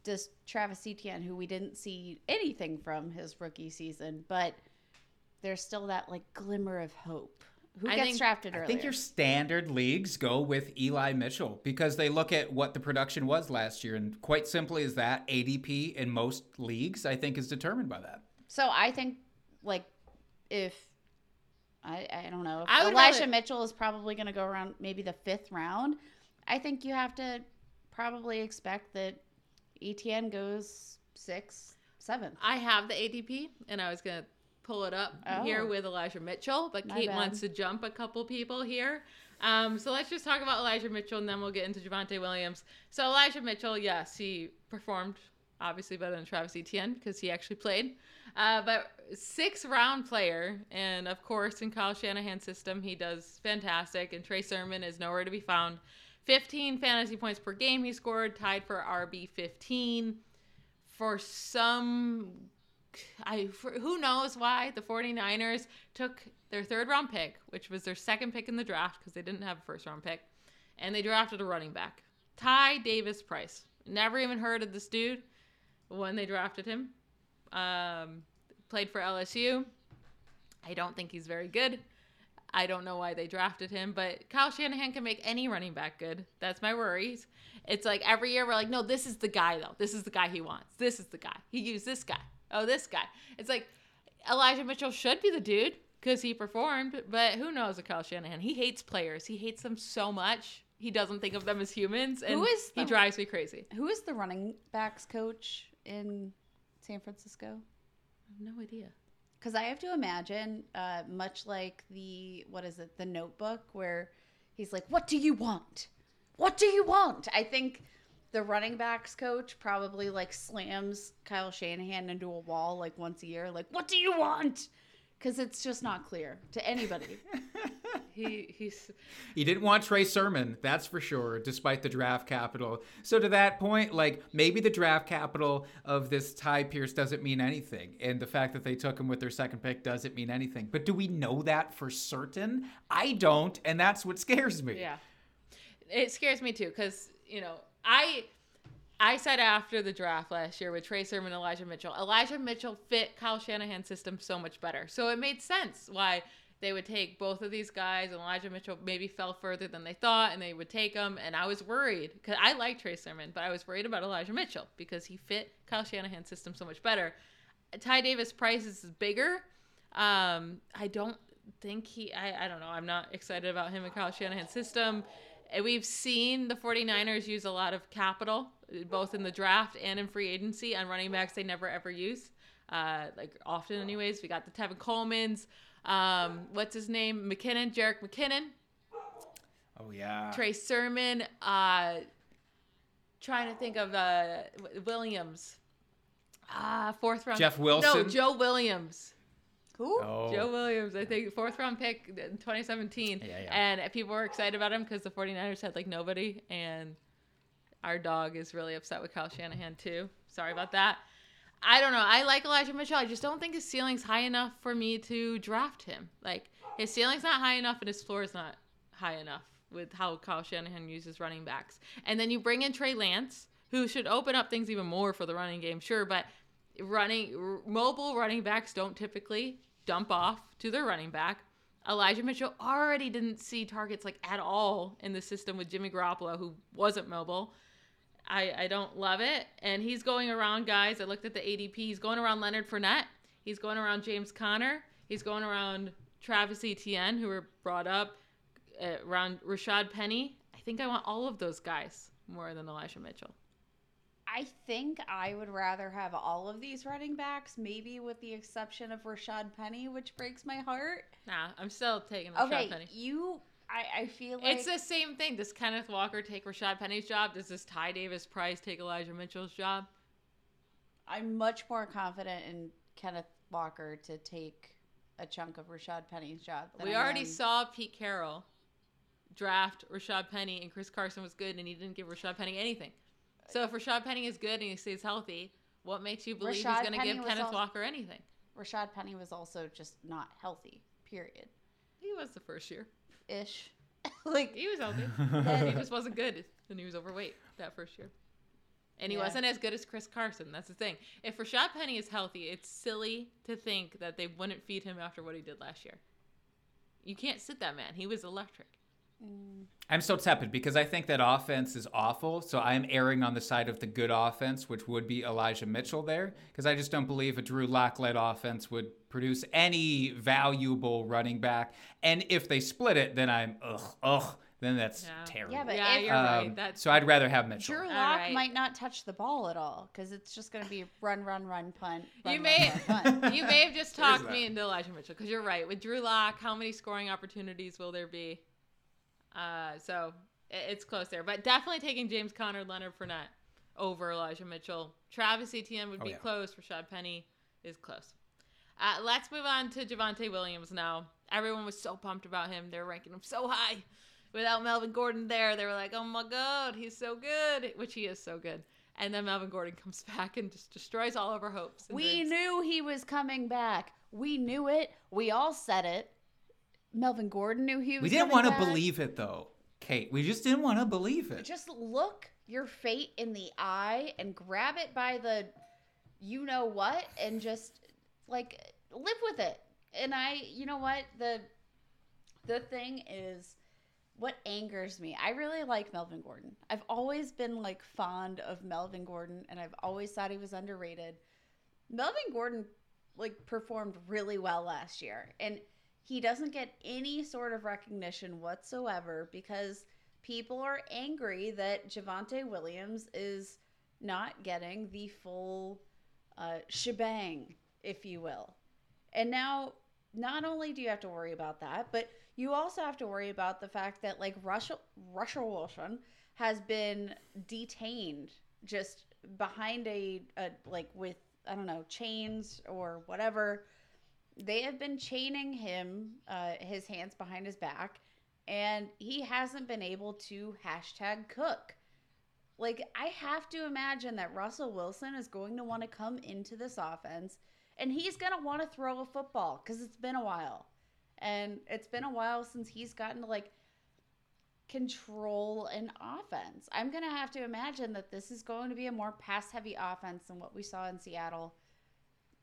just Travis Etienne, who we didn't see anything from his rookie season, but there's still that like glimmer of hope. Who I gets think- drafted earlier? I think your standard leagues go with Eli Mitchell because they look at what the production was last year, and quite simply is that ADP in most leagues, I think, is determined by that. So I think like if I I don't know if I Elijah rather- Mitchell is probably going to go around maybe the fifth round. I think you have to probably expect that Etienne goes six, seventh. I have the ADP, and I was gonna pull it up Oh. here with Elijah Mitchell, but My Kate bad. wants to jump a couple people here. Um, so let's just talk about Elijah Mitchell, and then we'll get into Javonte Williams. So Elijah Mitchell, yes, he performed obviously better than Travis Etienne because he actually played. Uh, but six round player, and of course in Kyle Shanahan's system, he does fantastic. And Trey Sermon is nowhere to be found. 15 fantasy points per game he scored, tied for RB 15 for some I for, who knows why the 49ers took their third round pick, which was their second pick in the draft because they didn't have a first round pick, and they drafted a running back, Ty Davis Price. Never even heard of this dude when they drafted him. Um, played for LSU. I don't think he's very good. I don't know why they drafted him, but Kyle Shanahan can make any running back good. That's my worries. It's like every year we're like, no, this is the guy though. This is the guy he wants. This is the guy. He used this guy. Oh, this guy. It's like Elijah Mitchell should be the dude because he performed, but who knows with Kyle Shanahan? He hates players. He hates them so much. He doesn't think of them as humans, and Who is he drives me crazy. Who is the running backs coach in San Francisco? I have no idea. Because I have to imagine, uh, much like the what is it, the Notebook, where he's like, "What do you want? What do you want?" I think the running backs coach probably like slams Kyle Shanahan into a wall like once a year, like, "What do you want?" Because it's just not clear to anybody. He he's He didn't want Trey Sermon, that's for sure, despite the draft capital. So to that point, like maybe the draft capital of this Ty Pierce doesn't mean anything, and the fact that they took him with their second pick doesn't mean anything. But do we know that for certain? I don't, and that's what scares me. Yeah. It scares me too because, you know, I I said after the draft last year with Trey Sermon and Elijah Mitchell, Elijah Mitchell fit Kyle Shanahan's system so much better. So it made sense why they would take both of these guys and Elijah Mitchell maybe fell further than they thought and they would take him. And I was worried because I like Trey Sermon, but I was worried about Elijah Mitchell because he fit Kyle Shanahan's system so much better. Ty Davis Price is bigger. Um, I don't think he, I, I don't know. I'm not excited about him in Kyle Shanahan's system. And We've seen the 49ers use a lot of capital, both in the draft and in free agency, on running backs they never ever use. Uh, like often, anyways. We got the Tevin Coleman's, um, what's his name? McKinnon, Jerick McKinnon, Oh yeah. Trey Sermon, uh, trying to think of uh, Williams. Ah, fourth round. Jeff Wilson. No, Joe Williams. Who? Oh. Joe Williams, I think fourth round pick in 2017. Yeah, yeah. And people were excited about him because the 49ers had like nobody. And our dog is really upset with Kyle Shanahan too. Sorry about that. I don't know. I like Elijah Mitchell. I just don't think his ceiling's high enough for me to draft him. Like his ceiling's not high enough and his floor is not high enough with how Kyle Shanahan uses running backs. And then you bring in Trey Lance, who should open up things even more for the running game, sure, but running r- mobile running backs don't typically dump off to their running back. Elijah Mitchell already didn't see targets like at all in the system with Jimmy Garoppolo, who wasn't mobile. I, I don't love it. And he's going around guys. I looked at the ADP. He's going around Leonard Fournette. He's going around James Conner. He's going around Travis Etienne, who were brought up uh, around Rashad Penny. I think I want all of those guys more than Elijah Mitchell. I think I would rather have all of these running backs, maybe with the exception of Rashad Penny, which breaks my heart. Nah, I'm still taking Rashad Okay, Penny. you, I, I feel like It's the same thing. Does Kenneth Walker take Rashad Penny's job? Does this Ty Davis Price take Elijah Mitchell's job? I'm much more confident in Kenneth Walker to take a chunk of Rashad Penny's job. than We I already am- saw Pete Carroll draft Rashad Penny, and Chris Carson was good, and he didn't give Rashad Penny anything. So if Rashad Penny is good and he stays healthy, what makes you believe Rashad he's going to give Kenneth al- Walker anything? Rashad Penny was also just not healthy. Period. He was the first year. Ish. like He was healthy. and he just wasn't good, and he was overweight that first year. And he Yeah. wasn't as good as Chris Carson. That's the thing. If Rashad Penny is healthy, it's silly to think that they wouldn't feed him after what he did last year. You can't sit that man. He was electric. I'm so tepid because I think that offense is awful. So I'm erring on the side of the good offense, which would be Elijah Mitchell there, because I just don't believe a Drew Lock led offense would produce any valuable running back. And if they split it, then I'm ugh ugh. Then that's Yeah. terrible. Yeah, but yeah, if- you're Um, right. That's so I'd rather have Mitchell. Drew Lock right. might not touch the ball at all because it's just going to be run, run, run, punt. Run, you run, may run, punt. you may have just talked me into Elijah Mitchell because you're right. With Drew Lock, how many scoring opportunities will there be? Uh, so i- it's close there, but definitely taking James Conner, Leonard Fournette over Elijah Mitchell. Travis Etienne would Oh, be yeah. close. Rashad Penny is close. Uh, let's move on to Javonte Williams now. Everyone was so pumped about him. They were ranking him so high. Without Melvin Gordon there, they were like, "Oh my God, he's so good," which he is so good. And then Melvin Gordon comes back and just destroys all of our hopes. We dreams. knew he was coming back. We knew it. We all said it. Melvin Gordon knew he was. We didn't want to believe it though, Kate. We just didn't want to believe it. Just look your fate in the eye and grab it by the, you know what, and just like live with it. And I, you know what, the, the thing is, what angers me. I really like Melvin Gordon. I've always been like fond of Melvin Gordon, and I've always thought he was underrated. Melvin Gordon like performed really well last year, and he doesn't get any sort of recognition whatsoever because people are angry that Javonte Williams is not getting the full uh, shebang, if you will. And now, not only do you have to worry about that, but you also have to worry about the fact that like Russell Russell Wilson has been detained just behind a, a like with I don't know chains or whatever. They have been chaining him, uh, his hands behind his back, and he hasn't been able to hashtag cook. Like, I have to imagine that Russell Wilson is going to want to come into this offense and he's going to want to throw a football because it's been a while. And it's been a while since he's gotten to like control an offense. I'm going to have to imagine that this is going to be a more pass heavy offense than what we saw in Seattle.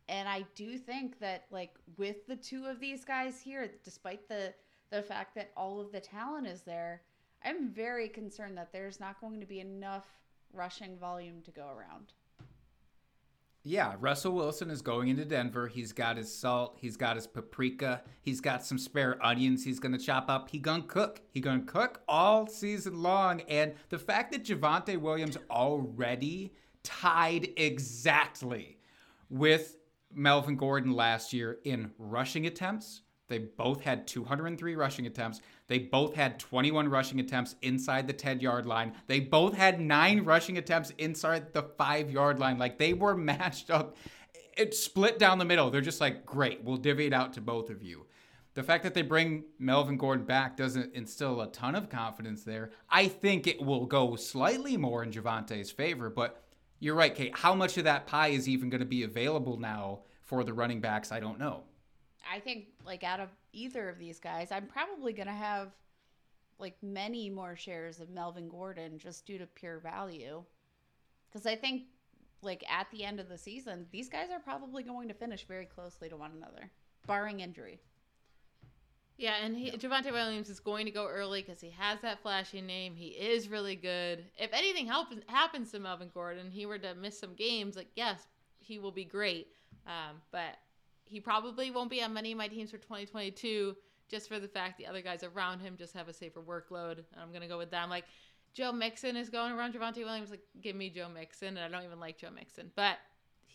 And I do think that like with the two of these guys here, despite the the fact that all of the talent is there, I'm very concerned that there's not going to be enough rushing volume to go around. Yeah, Russell Wilson is going into Denver. He's got his salt. He's got his paprika. He's got some spare onions he's to chop up. He to cook. He to cook all season long. And the fact that Javonte Williams already tied exactly with Melvin Gordon last year in rushing attempts. They both had 203 rushing attempts. They both had 21 rushing attempts inside the 10 yard line. They both had nine rushing attempts inside the five yard line. Like they were matched up. It split down the middle. They're just like, great, we'll divvy it out to both of you. The fact that they bring Melvin Gordon back doesn't instill a ton of confidence there. I think it will go slightly more in Javonte's favor, but you're right, Kate. How much of that pie is even going to be available now for the running backs? I don't know. I think like out of either of these guys, I'm probably going to have like many more shares of Melvin Gordon just due to pure value. Cuz I think like at the end of the season, these guys are probably going to finish very closely to one another, barring injury. Yeah, and he, Javonte Williams is going to go early because he has that flashy name. He is really good. If anything happens happens to Melvin Gordon, he were to miss some games, like yes, he will be great. Um, but he probably won't be on many of my teams for 2022, just for the fact the other guys around him just have a safer workload. I'm gonna go with them. Like Joe Mixon is going around Javonte Williams. Like give me Joe Mixon, and I don't even like Joe Mixon, but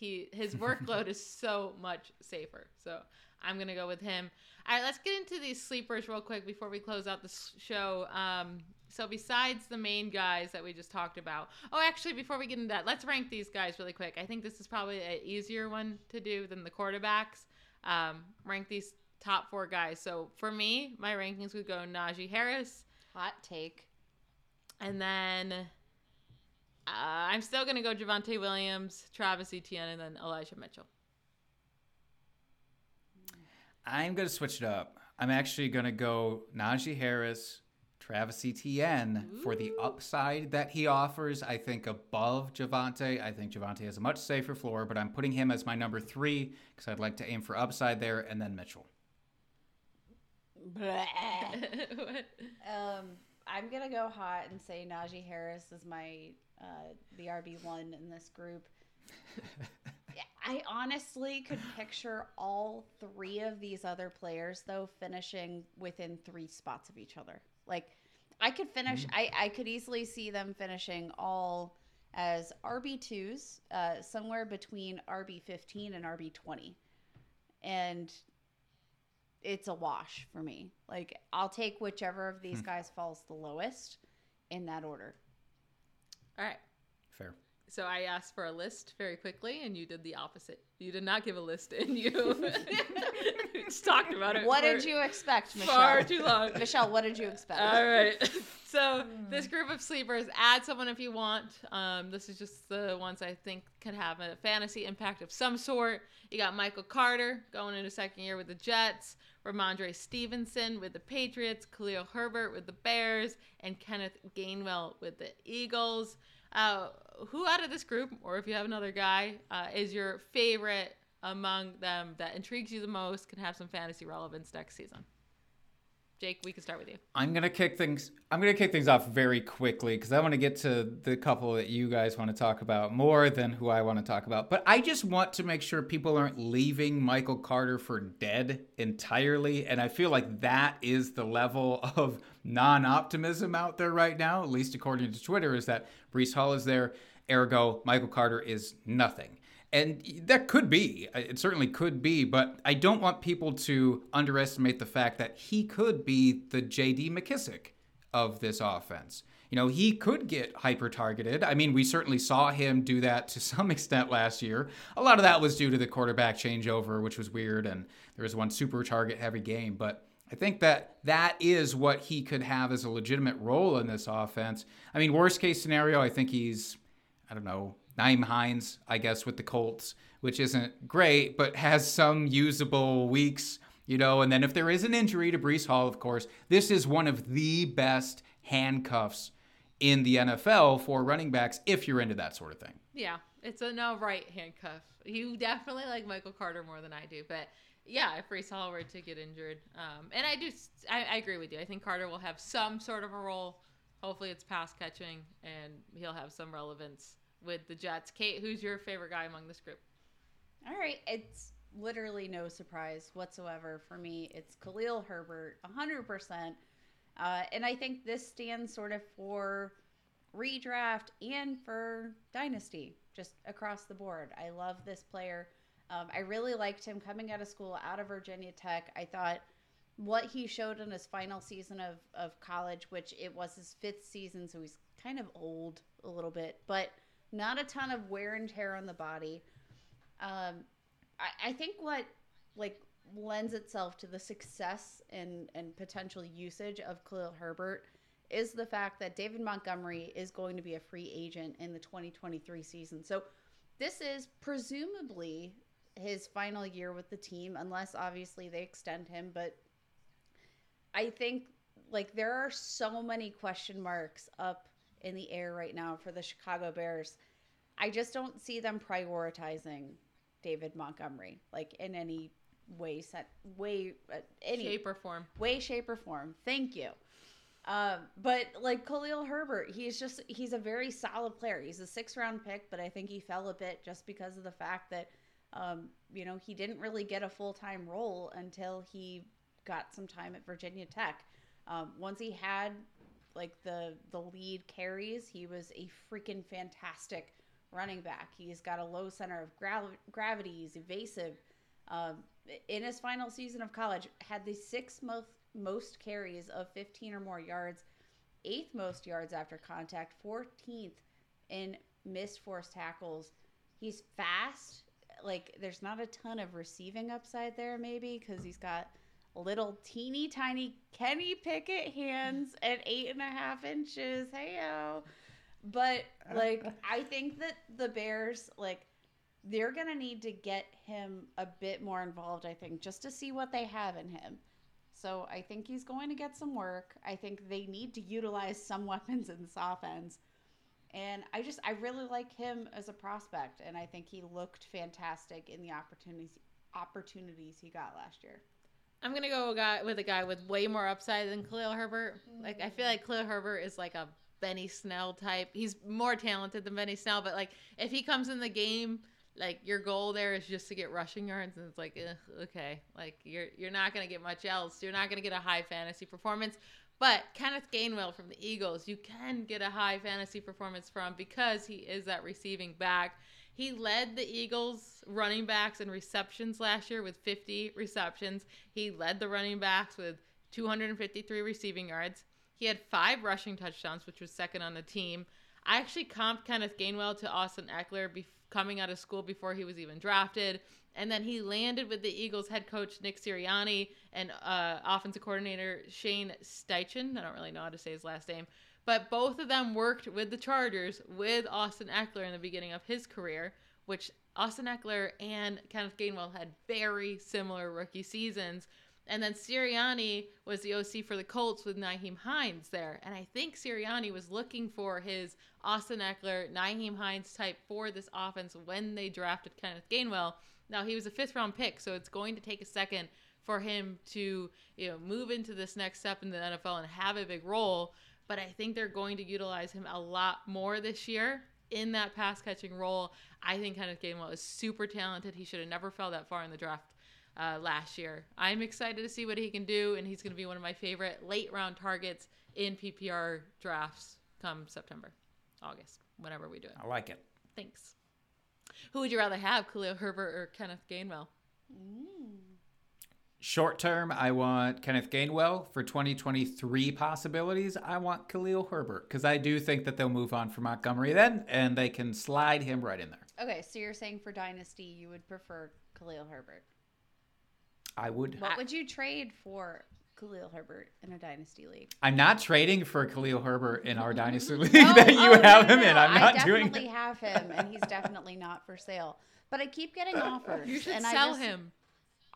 he his workload is so much safer. So I'm gonna go with him. All right, let's get into these sleepers real quick before we close out the show. Um, so besides the main guys that we just talked about, oh, actually, before we get into that, let's rank these guys really quick. I think this is probably an easier one to do than the quarterbacks. Um, rank these top four guys. So for me, my rankings would go Najee Harris, Hot take. and then uh, I'm still gonna go Javonte Williams, Travis Etienne, and then Elijah Mitchell. I'm going to switch it up. I'm actually going to go Najee Harris, Travis Etienne for the upside that he offers. I think above Javonte. I think Javonte has a much safer floor, but I'm putting him as my number three because I'd like to aim for upside there, and then Mitchell. um, I'm gonna go hot and say Najee Harris is my uh, the RB one in this group. I honestly could picture all three of these other players though finishing within three spots of each other. Like I could finish. I I could easily see them finishing all as RB twos, uh, somewhere between RB fifteen and RB twenty, and it's a wash for me. Like I'll take whichever of these guys falls the lowest in that order. All right. Fair. So I asked for a list very quickly, and you did the opposite. You did not give a list, and you just talked about it. What did you expect, Michelle? Far too long. Michelle, what did you expect? All right. So this group of sleepers, add someone if you want. Um, this is just the ones I think could have a fantasy impact of some sort. You got Michael Carter going into second year with the Jets, Rhamondre Stevenson with the Patriots, Khalil Herbert with the Bears, and Kenneth Gainwell with the Eagles. Uh, who out of this group, or if you have another guy, uh, is your favorite among them that intrigues you the most, can have some fantasy relevance next season? Jake, we can start with you. I'm gonna kick things. I'm gonna kick things off very quickly because I want to get to the couple that you guys want to talk about more than who I want to talk about. But I just want to make sure people aren't leaving Michael Carter for dead entirely, and I feel like that is the level of non-optimism out there right now, at least according to Twitter, is that Breece Hall is there, ergo Michael Carter is nothing. And that could be, uh, it certainly could be, but I don't want people to underestimate the fact that he could be the JD McKissic of this offense. You know, he could get hyper targeted. I mean, we certainly saw him do that to some extent last year. A lot of that was due to the quarterback changeover, which was weird, and there was one super target heavy game. But I think that that is what he could have as a legitimate role in this offense. I mean, worst case scenario, I think he's, I don't know, Nyheim Hines, I guess, with the Colts, which isn't great, but has some usable weeks, you know. And then if there is an injury to Breece Hall, of course, this is one of the best handcuffs in the NFL for running backs if you're into that sort of thing. Yeah, it's a no right handcuff. You definitely like Michael Carter more than I do, but yeah, if Breece Hall were to get injured, um, and I do, I, I agree with you. I think Carter will have some sort of a role. Hopefully, it's pass catching, and he'll have some relevance with the Jets. Kate, who's your favorite guy among this group? All right, it's literally no surprise whatsoever for me. It's Khalil Herbert, 100%. Uh, and I think this stands sort of for redraft and for dynasty, just across the board. I love this player. Um, I really liked him coming out of school, out of Virginia Tech. I thought what he showed in his final season of, of college, which it was his fifth season, so he's kind of old a little bit, but not a ton of wear and tear on the body. Um, I, I think what like lends itself to the success and, and potential usage of Khalil Herbert is the fact that David Montgomery is going to be a free agent in the 2023 season. So this is presumably his final year with the team, unless obviously they extend him. But I think like there are so many question marks up in the air right now for the Chicago Bears. I just don't see them prioritizing David Montgomery like in any way set way uh, any Shape or form. way shape or form. Thank you. Um, but like Khalil Herbert, he's just he's a very solid player. He's a six round pick, but I think he fell a bit just because of the fact that um, you know he didn't really get a full time role until he got some time at Virginia Tech. Um, once he had like the the lead carries, he was a freaking fantastic running back. He's got a low center of gra- gravity. He's evasive. Um, in his final season of college, had the sixth most most carries of 15 or more yards, eighth most yards after contact, 14th in missed force tackles. He's fast. Like there's not a ton of receiving upside there, maybe because he's got little teeny tiny Kenny Pickett hands at eight and a half inches. Heyo. But like I think that the Bears like they're gonna need to get him a bit more involved, I think, just to see what they have in him. So I think he's going to get some work. I think they need to utilize some weapons in this offense. And I just I really like him as a prospect and I think he looked fantastic in the opportunities opportunities he got last year. I'm gonna go a guy with a guy with way more upside than Khalil Herbert. Like I feel like Khalil Herbert is like a Benny Snell type. He's more talented than Benny Snell, but like if he comes in the game, like your goal there is just to get rushing yards, and it's like, eh, okay, like you're you're not gonna get much else. You're not gonna get a high fantasy performance. But Kenneth Gainwell from the Eagles, you can get a high fantasy performance from because he is that receiving back. He led the Eagles running backs in receptions last year with 50 receptions. He led the running backs with 253 receiving yards. He had five rushing touchdowns, which was second on the team. I actually comped Kenneth Gainwell to Austin Ekeler be- coming out of school before he was even drafted. And then he landed with the Eagles head coach Nick Sirianni and uh, offensive coordinator Shane Steichen. I don't really know how to say his last name. But both of them worked with the Chargers with Austin Ekeler in the beginning of his career, which Austin Ekeler and Kenneth Gainwell had very similar rookie seasons. And then Sirianni was the OC for the Colts with Nyheim Hines there. And I think Sirianni was looking for his Austin Ekeler, Nyheim Hines type for this offense when they drafted Kenneth Gainwell. Now he was a fifth round pick, so it's going to take a second for him to you know move into this next step in the NFL and have a big role. But I think they're going to utilize him a lot more this year in that pass catching role. I think Kenneth Gainwell is super talented. He should have never fell that far in the draft uh, last year. I'm excited to see what he can do, and he's going to be one of my favorite late round targets in PPR drafts come September, August, whenever we do it. I like it. Thanks. Who would you rather have, Khalil Herbert or Kenneth Gainwell? Short term, I want Kenneth Gainwell. For 2023 possibilities, I want Khalil Herbert because I do think that they'll move on from Montgomery then and they can slide him right in there. Okay, so you're saying for Dynasty, you would prefer Khalil Herbert. I would. What would you trade for Khalil Herbert in a Dynasty league? I'm not trading for Khalil Herbert in our dynasty league No, that you oh, have no, him in. I'm not doing definitely that. have him, and he's definitely not for sale. But I keep getting offers. You should and sell I just, him.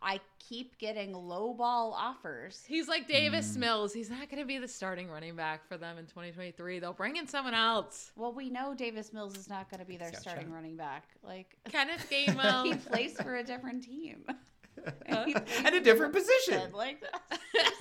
I keep getting lowball offers. He's like Davis Mills. He's not going to be the starting running back for them in 2023. They'll bring in someone else. Well, we know Davis Mills is not going to be their got starting running back. Like Kenneth Gainwell, he Gainwell. plays for a different team. And And a different position. Like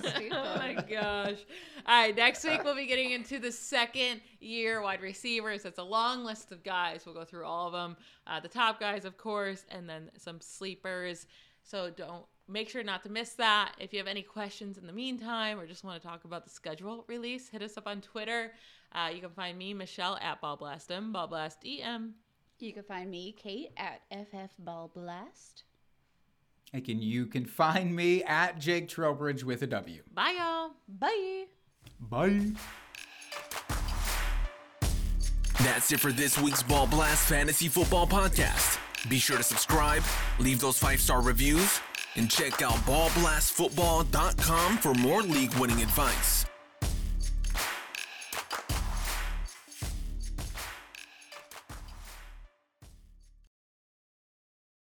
so oh my gosh. All right, next week we'll be getting into the second year wide receivers. It's a long list of guys. We'll go through all of them. Uh, the top guys, of course, and then some sleepers. So don't make sure not to miss that. If you have any questions in the meantime or just want to talk about the schedule release, hit us up on Twitter. Uh, you can find me, Michelle, at BallBlastM, BallBlastEM. You can find me, Kate, at FF Ball Blast. And can, you can find me at Jake Trowbridge with a W. Bye, y'all. Bye. Bye. That's it for this week's Ball Blast Fantasy Football Podcast. Be sure to subscribe, leave those five star reviews, and check out ballblastfootball.com for more league winning advice.